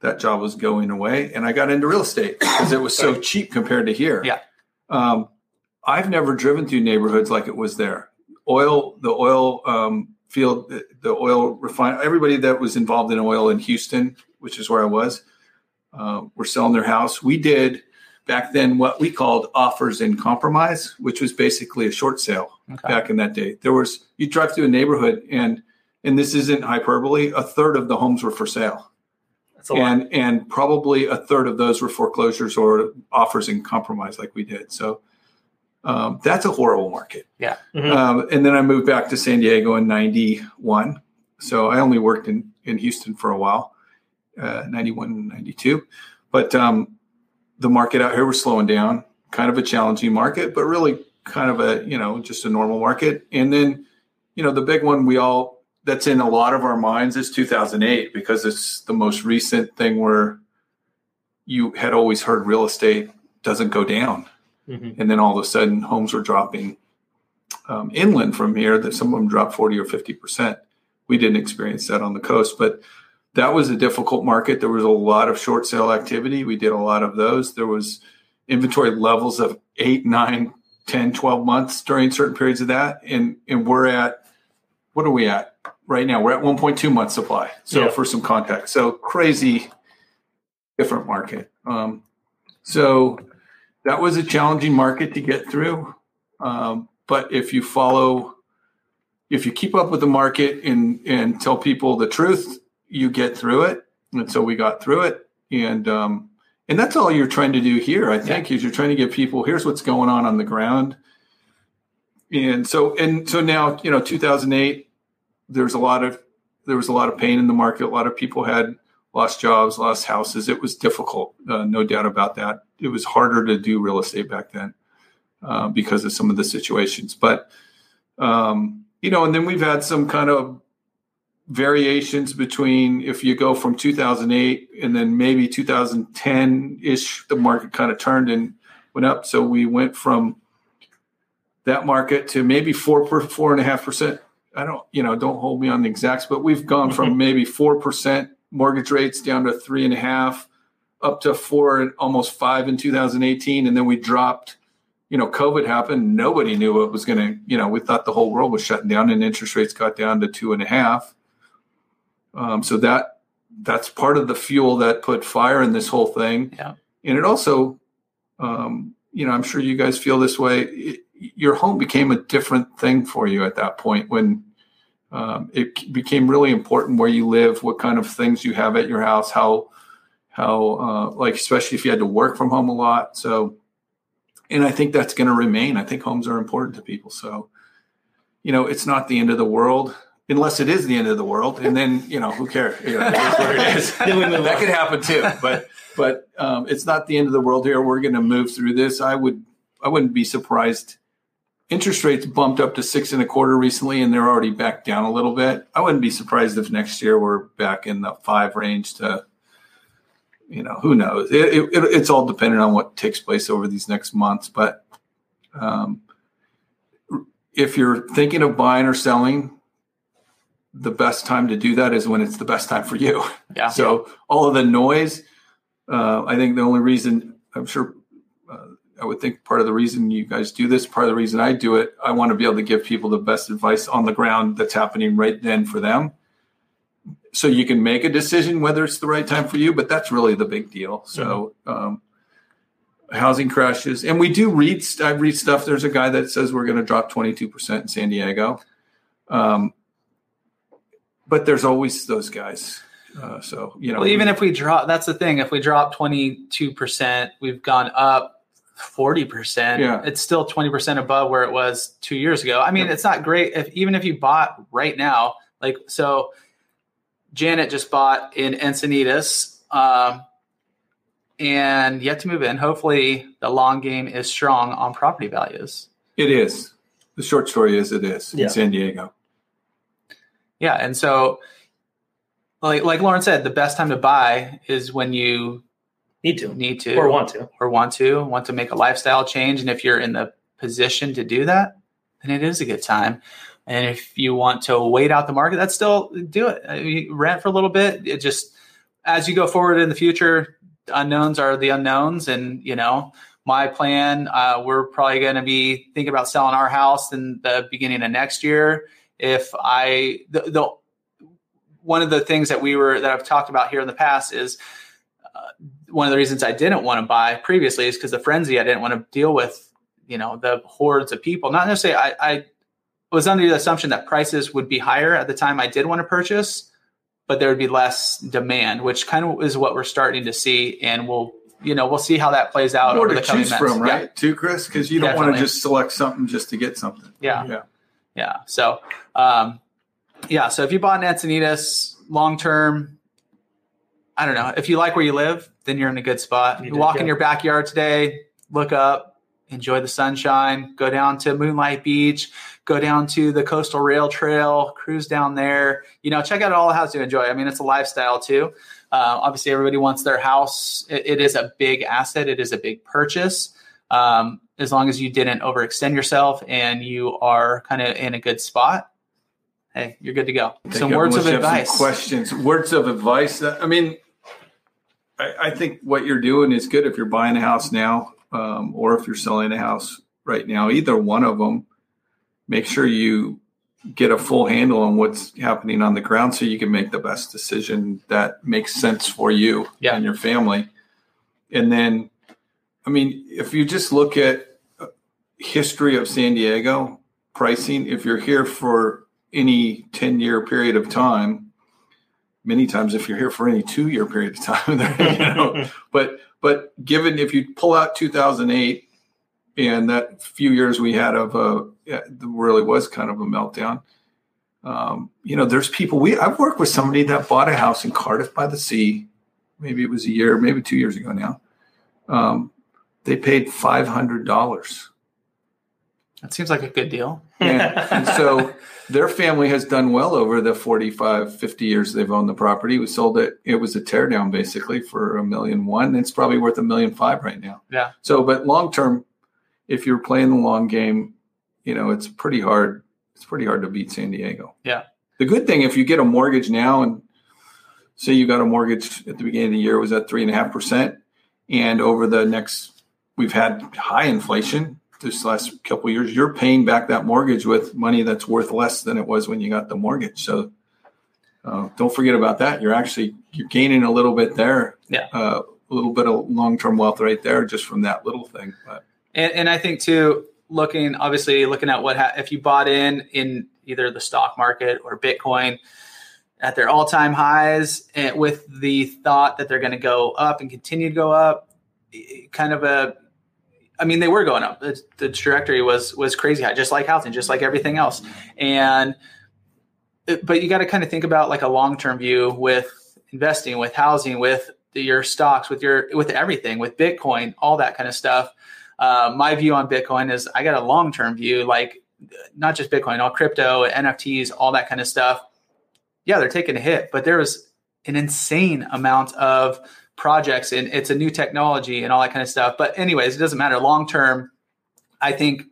that job was going away, and I got into real estate because it was so cheap compared to here. Yeah. Um, I've never driven through neighborhoods like it was there. Oil, the oil um, field, the, the oil refine. Everybody that was involved in oil in Houston, which is where I was, uh, were selling their house. We did back then what we called offers in compromise, which was basically a short sale Okay. back in that day. There was you drive through a neighborhood and and this isn't hyperbole, a third of the homes were for sale. That's a lot. And and probably a third of those were foreclosures or offers in compromise like we did. So um, that's a horrible market. Mhm. Um, and then I moved back to San Diego in 91. So I only worked in, in Houston for a while, uh, 91, 92. But um, the market out here was slowing down, kind of a challenging market, but really kind of a, you know, just a normal market. And then, you know, the big one we all, that's in a lot of our minds is 2008 because it's the most recent thing where you had always heard real estate doesn't go down Mhm. and then all of a sudden homes were dropping um, inland from here that some of them dropped 40 or 50 percent we didn't experience that on the coast but that was a difficult market. There was a lot of short sale activity. We did a lot of those. There was inventory levels of 8 9 10 12 months during certain periods of that. And and we're at what are we at right now? We're at 1.2 month supply. So Yeah. for some context. So crazy different market. Um, so that was a challenging market to get through. Um, but if you follow, if you keep up with the market and and tell people the truth, you get through it. And so we got through it, and um, and that's all you're trying to do here. I think is you're trying to give people here's what's going on on the ground. And so and so now you know 2008, there's a lot of there was a lot of pain in the market. A lot of people had lost jobs, lost houses. It was difficult, uh, no doubt about that. It was harder to do real estate back then uh, because of some of the situations. But um, you know, and then we've had some kind of variations between if you go from 2008 and then maybe 2010 ish, the market kind of turned and went up. So we went from that market to maybe four per four and a half percent. I don't, you know, don't hold me on the exacts, but we've gone from mm-hmm. maybe four percent mortgage rates down to three and a half, up to four and almost five in 2018, and then we dropped. You know, COVID happened. Nobody knew what was going to. You know, we thought the whole world was shutting down, and interest rates got down to two and a half. Um, so that that's part of the fuel that put fire in this whole thing. Yeah. And it also, um, you know, I'm sure you guys feel this way. It, your home became a different thing for you at that point when um, it became really important where you live, what kind of things you have at your house, how, how, uh, like, especially if you had to work from home a lot. So, and I think that's going to remain. I think homes are important to people. So, you know, it's not the end of the world unless it is the end of the world. And then, you know, who cares? You know, it is what it is. Then we move that could happen too. But, but um, it's not the end of the world here. We're going to move through this. I would, I wouldn't be surprised interest rates bumped up to six and a quarter recently, and they're already back down a little bit. I wouldn't be surprised if next year we're back in the five range to, you know, who knows? It, it, it's all dependent on what takes place over these next months. But um, if you're thinking of buying or selling, the best time to do that is when it's the best time for you. Yeah. So all of the noise, uh, I think the only reason I'm sure uh, I would think part of the reason you guys do this, part of the reason I do it, I want to be able to give people the best advice on the ground that's happening right then for them. So you can make a decision whether it's the right time for you, but that's really the big deal. So, um, housing crashes, and we do read. I read stuff. There's a guy that says we're going to drop 22 percent in San Diego, um, but there's always those guys. Uh, so you know, Well, even if we drop, that's the thing. If we drop 22%, we've gone up 40%. Yeah. It's still 20% above where it was two years ago. I mean, Yep. it's not great if even if you bought right now, like, so Janet just bought in Encinitas um, and yet to move in. Hopefully, the long game is strong on property values. it is. The short story is it is Yeah. in San Diego. Yeah. And so, like, like Lauren said, the best time to buy is when you Need to need to or want to. or want to want to make a lifestyle change and if you're in the position to do that then it is a good time And if you want to wait out the market, that's still do it. I mean, rent for a little bit. It just as you go forward in the future, unknowns are the unknowns, and you know my plan. Uh, we're probably going to be thinking about selling our house in the beginning of next year. If I the, the one of the things that we were that I've talked about here in the past is uh, one of the reasons I didn't want to buy previously is because the frenzy I didn't want to deal with, you know, the hordes of people. Not necessarily I, I was under the assumption that prices would be higher at the time I did want to purchase, but there would be less demand, which kind of is what we're starting to see, and we'll you know we'll see how that plays out More over to the coming choose months. from, right? Yeah. Too, Chris, because you don't want to just select something just to get something. Yeah. Yeah. Yeah. So, um, yeah. So if you bought an Encinitas long term, I don't know. If you like where you live, then you're in a good spot. You You walk yeah. in your backyard today, look up, enjoy the sunshine, go down to Moonlight Beach, go down to the Coastal Rail Trail, cruise down there. You know, check out all the houses you enjoy. I mean, it's a lifestyle too. Uh, obviously, everybody wants their house. It, it is a big asset. It is a big purchase. Um, as long as you didn't overextend yourself and you are kind of in a good spot, hey, you're good to go. Some words of advice. questions. Words of advice. I mean, I, I think what you're doing is good if you're buying a house now, um, or if you're selling a house right now. Either one of them. Make sure you get a full handle on what's happening on the ground, so you can make the best decision that makes sense for you Yeah. and your family. And then, I mean, if you just look at uh, history of San Diego pricing, if you're here for any 10 year period of time, many times if you're here for any two year period of time, you know, but, but given if you pull out 2008 and that few years we had of a, really was kind of a meltdown. Um, you know, there's people we, I've worked with somebody that bought a house in Cardiff by the sea. Maybe it was a year, maybe two years ago now. Um, they paid $500 That seems like a good deal. and, and so their family has done well over the 45 50 years they've owned the property we sold it it was a teardown basically for a million one it's probably worth a million five right now Yeah. so but long term if you're playing the long game you know it's pretty hard it's pretty hard to beat san diego Yeah. the good thing if you get a mortgage now and say you got a mortgage at the beginning of the year was at three and a half percent and over the next we've had high inflation this last couple of years you're paying back that mortgage with money that's worth less than it was when you got the mortgage so uh, don't forget about that you're actually you're gaining a little bit there Yeah. uh, a little bit of long-term wealth right there just from that little thing but And, and I think too, looking obviously looking at what ha- if you bought in in either the stock market or Bitcoin at their all time highs, and with the thought that they're going to go up and continue to go up, eh, kind of a. I mean, they were going up. The, the trajectory was was crazy high, just like housing, just like everything else. And but you got to kind of think about like a long term view with investing, with housing, with your stocks, with your with everything, with Bitcoin, all that kind of stuff uh, my view on Bitcoin is I got a long term view, like not just Bitcoin, all crypto, NFTs, all that kind of stuff. Yeah, they're taking a hit, but there was an insane amount of projects and it's a new technology and all that kind of stuff. But, anyways, it doesn't matter. Long term, I think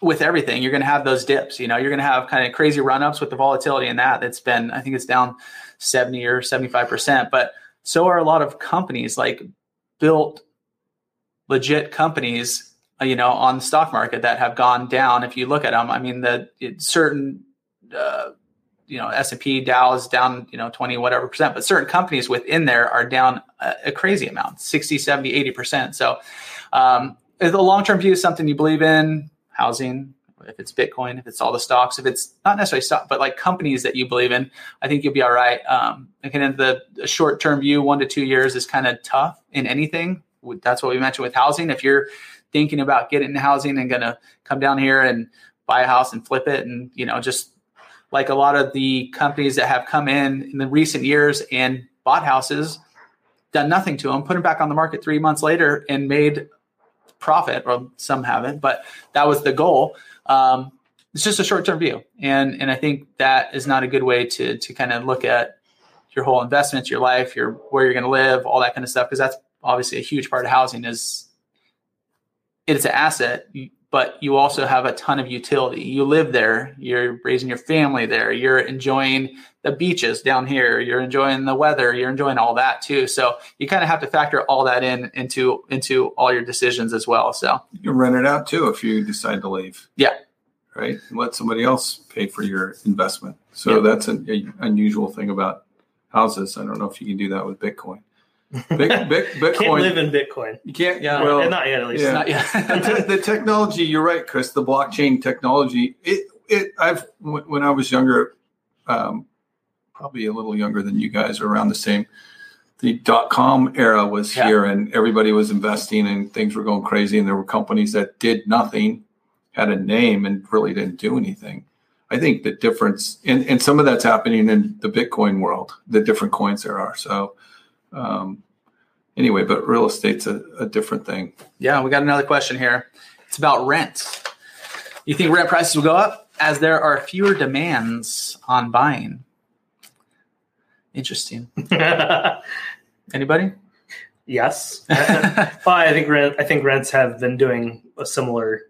with everything, you're going to have those dips. You know, you're going to have kind of crazy run ups with the volatility in that. That's been, I think it's down 70 or 75%. But so are a lot of companies like built legit companies, you know, on the stock market that have gone down. If you look at them, I mean, the it, certain, uh, you know, S and P Dow is down, you know, 20, whatever percent, but certain companies within there are down a, a crazy amount, 60, 70, 80 percent. So, um, the long-term view is something you believe in, housing, if it's Bitcoin, if it's all the stocks, if it's not necessarily stock, but like companies that you believe in, I think you'll be all right. Um, again, the, the short-term view, one to two years, is kind of tough in anything. That's what we mentioned with housing. If you're thinking about getting housing and going to come down here and buy a house and flip it, and you know, just like a lot of the companies that have come in in the recent years and bought houses, done nothing to them, put them back on the market three months later and made profit, or some haven't, but that was the goal. Um, it's just a short-term view, and and I think that is not a good way to to kind of look at your whole investments, your life, your where you're going to live, all that kind of stuff, because that's obviously a huge part of housing is it's an asset. But you also have a ton of utility. You live there, you're raising your family there, you're enjoying the beaches down here, you're enjoying the weather, you're enjoying all that too. So you kind of have to factor all that in into into all your decisions as well. So You can rent it out too if you decide to leave. Yeah. Right. And let somebody else pay for your investment. So Yeah. that's an a unusual thing about houses. I don't know if you can do that with Bitcoin. Big, big, Can't Bitcoin. live in Bitcoin. you can't. Yeah. Well, not yet, at least. yeah. not the, yet. te- the technology. You're right, Chris. The blockchain technology. It. It. I've when I was younger, um, probably a little younger than you guys, or around the same. The dot com era was Yeah. here, and everybody was investing, and things were going crazy. And there were companies that did nothing, had a name, and really didn't do anything. I think the difference, and, and some of that's happening in the Bitcoin world, the different coins there are. So, um, anyway, but real estate's a, a different thing. Yeah, we got another question here. It's about rent. You think rent prices will go up as there are fewer demands on buying? Interesting. Anybody? yes. well, I think rent. I think rents have been doing a similar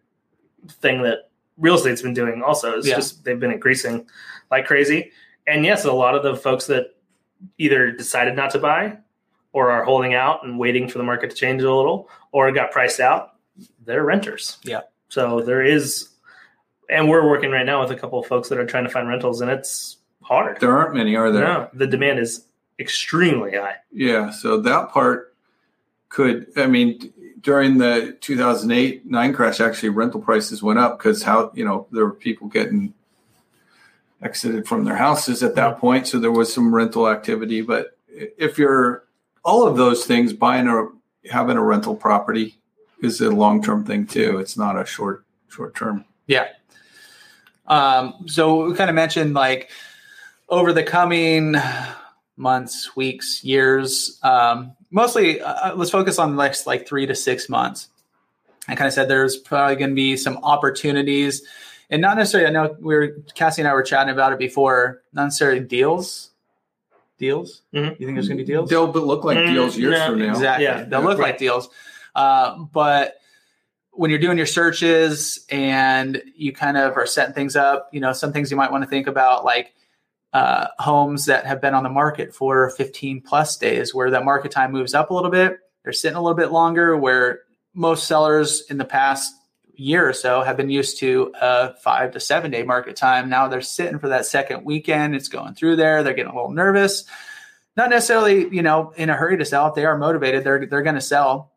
thing that real estate's been doing. Also, it's Yeah. just they've been increasing like crazy. And yes, a lot of the folks that either decided not to buy or are holding out and waiting for the market to change a little, or got priced out, they're renters. Yeah. So there is, and we're working right now with a couple of folks that are trying to find rentals, and it's hard. There aren't many, are there? No, the demand is extremely high. Yeah. So that part could, I mean, during the 2008 nine crash, actually rental prices went up because how, you know, there were people getting exited from their houses at that point. So there was some rental activity. But if you're all of those things, buying a, having a rental property is a long term thing too. It's not a short, short term. Yeah. Um, so we kind of mentioned like over the coming months, weeks, years, um, mostly uh, let's focus on the next like three to six months. I kind of said there's probably going to be some opportunities and not necessarily, I know we were, Cassie and I were chatting about it before, not necessarily deals. Deals? Mhm. You think there's going to be deals? They'll look like Mm, deals years no, from now. Exactly. Yeah. They'll look Right. like deals. Uh, but when you're doing your searches and you kind of are setting things up, you know, some things you might want to think about, like uh, homes that have been on the market for 15 plus days, where that market time moves up a little bit. They're sitting a little bit longer, where most sellers in the past year or so have been used to a five to seven day market time. Now they're sitting for that second weekend. It's going through there. They're getting a little nervous. Not necessarily, you know, in a hurry to sell. If they are motivated, they're they're going to sell,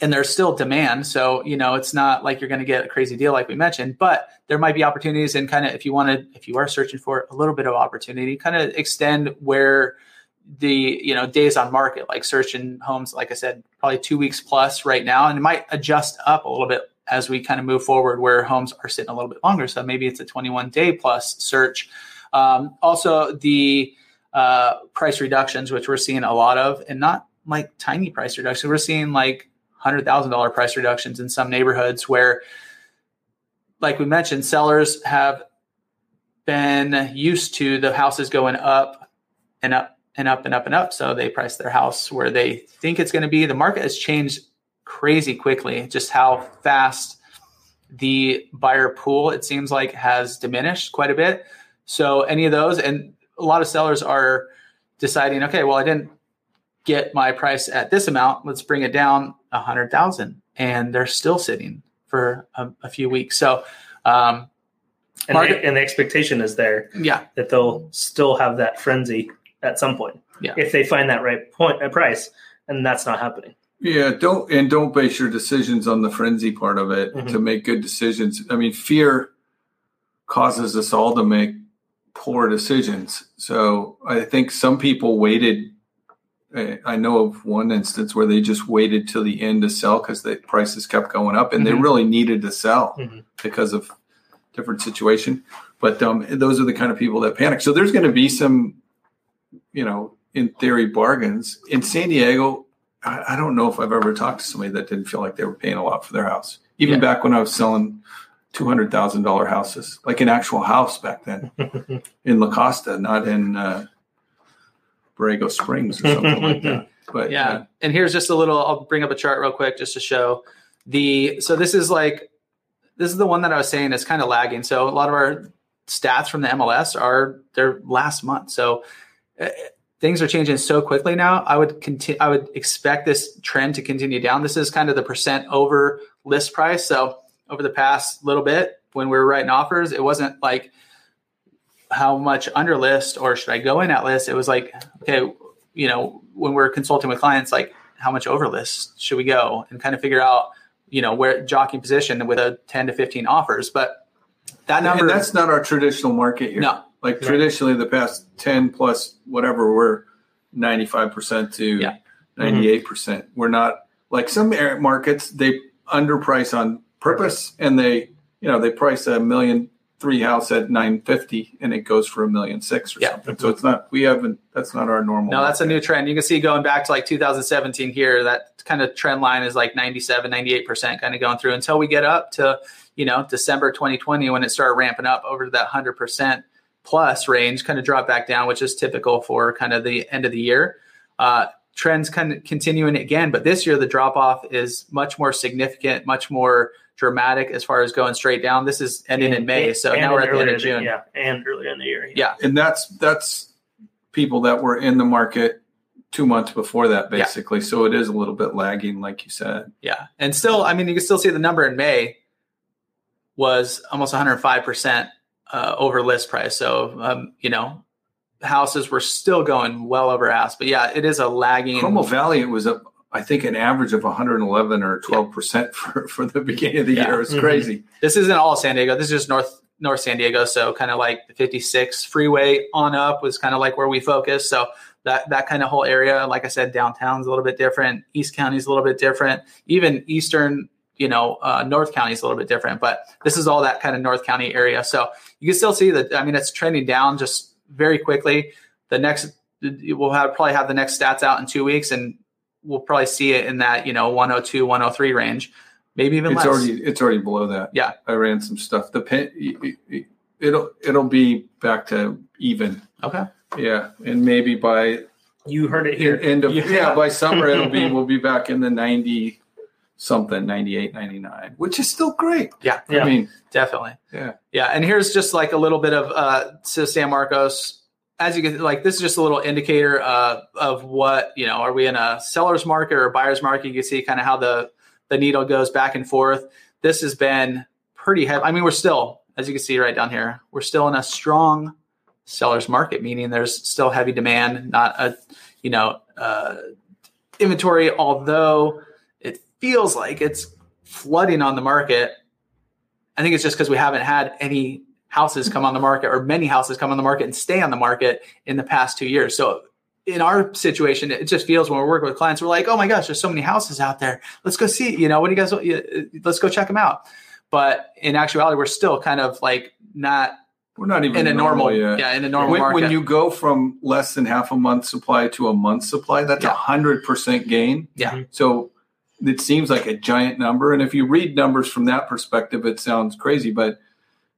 and there's still demand. So you know, it's not like you're going to get a crazy deal like we mentioned, but there might be opportunities. And kind of, if you wanted, if you are searching for a little bit of opportunity, kind of extend where the you know days on market like searching homes like i said probably two weeks plus right now and it might adjust up a little bit as we kind of move forward where homes are sitting a little bit longer so maybe it's a 21 day plus search um, also the uh, price reductions which we're seeing a lot of and not like tiny price reductions we're seeing like $100000 price reductions in some neighborhoods where like we mentioned sellers have been used to the houses going up and up and up and up and up. So they price their house where they think it's going to be. The market has changed crazy quickly, just how fast the buyer pool, it seems like, has diminished quite a bit. So any of those, and a lot of sellers are deciding, okay, well, I didn't get my price at this amount. Let's bring it down a hundred thousand. And they're still sitting for a, a few weeks. So, um, And, Market- the, and the expectation is there yeah, that they'll still have that frenzy at some point. Yeah. If they find that right point, uh, price, and that's not happening. Yeah, don't and don't base your decisions on the frenzy part of it Mhm. to make good decisions. I mean, fear causes us all to make poor decisions. So I think some people waited. I know of one instance where they just waited till the end to sell because the prices kept going up, and they Mhm. really needed to sell Mhm. because of different situation. But um, those are the kind of people that panic. So there's going to be some, you know, in theory, bargains in San Diego. I, I don't know if I've ever talked to somebody that didn't feel like they were paying a lot for their house. Even Yeah. back when I was selling two hundred thousand dollar houses, like an actual house back then in La Costa, not in uh, Borrego Springs or something like that. But yeah. uh, And here's just a little, I'll bring up a chart real quick just to show the, so this is like this is the one that I was saying is kind of lagging. So a lot of our stats from the MLS are their last month. So uh, things are changing so quickly now. I would continue. I would expect this trend to continue down. This is kind of the percent over list price. So over the past little bit, when we were writing offers, it wasn't like how much under list or should I go in at list. It was like, okay, you know, when we're consulting with clients, like how much over list should we go and kind of figure out, you know, where jockey position with a 10 to 15 offers. But that number, and that's not our traditional market here. No. Like traditionally, the past 10 plus whatever, we're 95% to Yeah. Mm-hmm. 98%. percent We're not like some markets, they underprice on purpose and they, you know, they price a million three house at 950 and it goes for a million six or Yeah. something. So it's not, we haven't, that's not our normal. No, that's a new trend. You can see going back to like 2017 here, that kind of trend line is like 97, 98% kind of going through until we get up to, you know, December 2020 when it started ramping up over to that 100% plus range, kind of drop back down, which is typical for kind of the end of the year. Uh, trends kind of continuing again, but this year the drop off is much more significant, much more dramatic as far as going straight down. This is ending in May, so And now we're at the end of in June. Yeah, and earlier in the year. Yeah. and that's that's people that were in the market two months before that Yeah. basically so it is a little bit lagging like you said Yeah. And still, I mean, you can still see the number in May was almost 105% uh, over list price. So, um, you know, houses were still going well over ask. But yeah, it is a lagging. Como Valley it was up I think an average of 111 or 12 percent for for the beginning of the Yeah. year it's Mhm. crazy This isn't all San Diego. This is just North North San Diego. So kind of like the 56 freeway on up was kind of like where we focus. So that that kind of whole area, like I said, downtown's a little bit different. East County's a little bit different. Even Eastern, you know, uh, North is a little bit different. But this is all that kind of North County area. So you can still see that. I mean, it's trending down just very quickly. The next we'll have probably have the next stats out in two weeks, and we'll probably see it in that you know 102, 103 range, maybe even it's less. already it's already below that Yeah. I ran some stuff the pen it'll it'll be back to even okay. yeah and maybe by You heard it here. end of Yeah. yeah. by summer it'll be we'll be back in the 90 something 98 99 which is still great Yeah. Yeah. i mean Definitely. Yeah. Yeah. And here's just like a little bit of uh to San Marcos. As you get like this is just a little indicator uh, of what, you know, are we in a seller's market or a buyer's market? You can see kind of how the the needle goes back and forth. This has been pretty heavy. I mean, we're still, as you can see right down here, we're still in a strong seller's market, meaning there's still heavy demand, not a, you know, uh, inventory, although feels like it's flooding on the market. I think it's just because we haven't had any houses come on the market or many houses come on the market and stay on the market in the past two years. So in our situation, it just feels when we're working with clients, we're like, oh my gosh, there's so many houses out there. Let's go see, you know, what do you guys, let's go check them out. But in actuality, we're still kind of like not we're not even in a normal, yet. yeah, in a normal when, market. when you go from less than half a month supply to a month supply, that's a hundred percent gain. Yeah. So it seems like a giant number, and if you read numbers from that perspective, it sounds crazy. But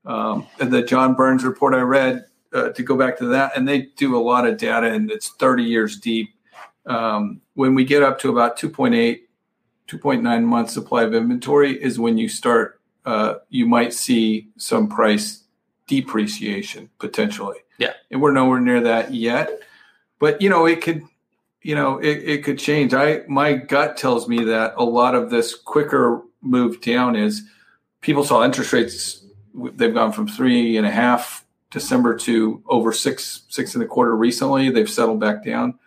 um, the John Burns report I read uh, to go back to that, and they do a lot of data, and it's thirty years deep. Um, when we get up to about 2.8, 2.9 months supply of inventory, is when you start. Uh, you might see some price depreciation potentially. Yeah. And we're nowhere near that yet. But you know, it could you know, it, it could change. I my gut tells me that a lot of this quicker move down is people saw interest rates they've gone from three and a half December to over six, six and a quarter recently. They've settled back down.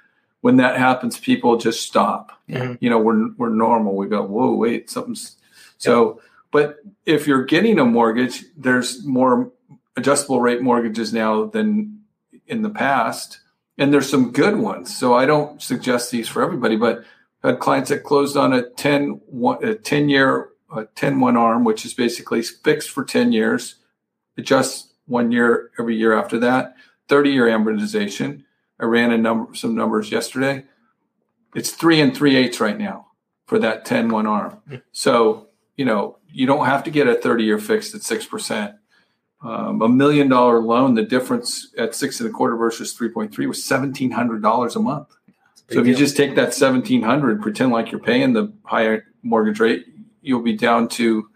When that happens, people just stop. Mhm. You know, we're we're normal. We go, whoa, wait, something's so but if you're getting a mortgage, there's more adjustable rate mortgages now than in the past. And there's some good ones. So I don't suggest these for everybody, but I had clients that closed on a 10, one- a 10 year, a 10 one arm, which is basically fixed for 10 years, adjusts one year every year after that, 30 year amortization. I ran a number, some numbers yesterday. It's three and three eighths right now for that 10 one arm. So, you know, you don't have to get a 30 year fixed at 6%. Um, a million dollar loan, the difference at six and a quarter versus 3.3 was $1,700 a month. So if you just take that 1700, pretend like you're paying the higher mortgage rate, you'll be down to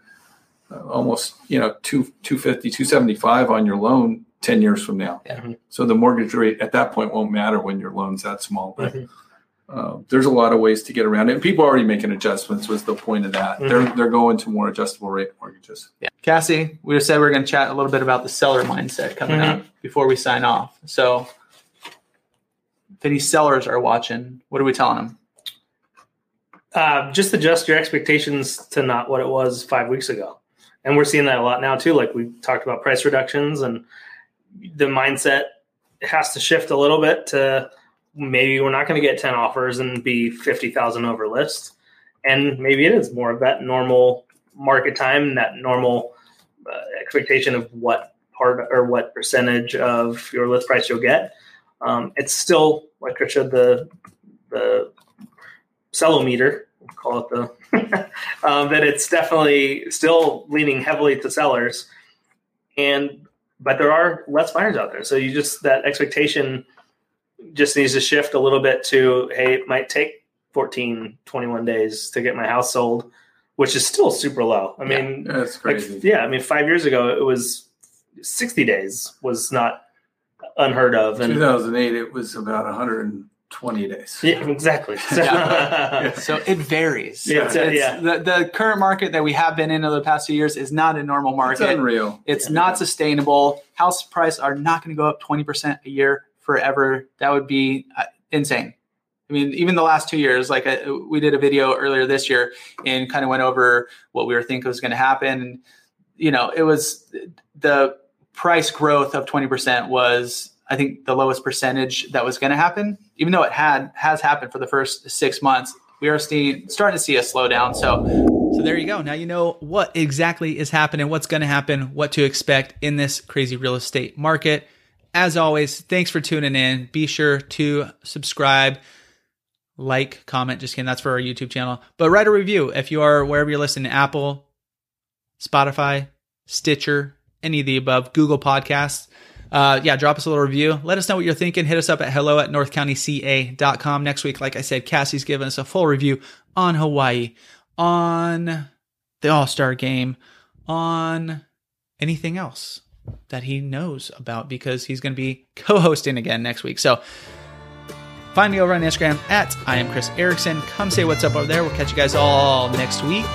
uh, almost you know two 250 275 on your loan 10 years from now Yeah. so the mortgage rate at that point won't matter when your loan's that small but Mhm. Uh, there's a lot of ways to get around it and people are already making adjustments was the point of that they're they're going to more adjustable rate mortgages Yeah. Cassie, we just said we are going to chat a little bit about the seller mindset coming Mhm. up before we sign off. So, if any sellers are watching, what are we telling them? uh, just adjust your expectations to not what it was five weeks ago. And we're seeing that a lot now too. Like we talked about price reductions and the mindset has to shift a little bit to maybe we're not going to get 10 offers and be 50,000 over list. And maybe it is more of that normal market time, that normal uh, expectation of what part or what percentage of your list price you'll get. Um, it's still, like Chris said, the, the cellometer, we'll call it the, um, that it's definitely still leaning heavily to sellers. And, but there are less buyers out there. So you just, that expectation just needs to shift a little bit to, hey, it might take 14, 21 days to get my house sold, which is still super low. I mean, that's like, crazy yeah, I mean, five years ago, it was 60 days was not unheard of. And 2008 it was about 120 days yeah, exactly. So- Yeah. So it varies. Yeah, It's- it's- it's- yeah. The, the current market that we have been in over the past few years is not a normal it's market. unreal It's not sustainable. House prices are not going to go up 20% a year forever. That would be uh, insane. I mean, even the last two years, like I, we did a video earlier this year and kind of went over what we were thinking was going to happen. You know, it was the price growth of 20% was, I think, the lowest percentage that was going to happen, even though it had has happened for the first six months. We are seeing, starting to see a slowdown. So so there you go. Now you know what exactly is happening, what's going to happen, what to expect in this crazy real estate market. As always, thanks for tuning in. Be sure to subscribe, like, comment. Just kidding. That's for our YouTube channel. But write a review if you are wherever you're listening Apple, Spotify, Stitcher, any of the above, Google Podcasts. Uh, yeah, drop us a little review. Let us know what you're thinking. Hit us up at hello at northcountyca.com. Next week, like I said, Cassie's giving us a full review on Hawaii, on the All Star game, on anything else that he knows about because he's going to be co hosting again next week. So find me over on Instagram at I am Chris Erickson. Come say what's up over there. We'll catch you guys all next week.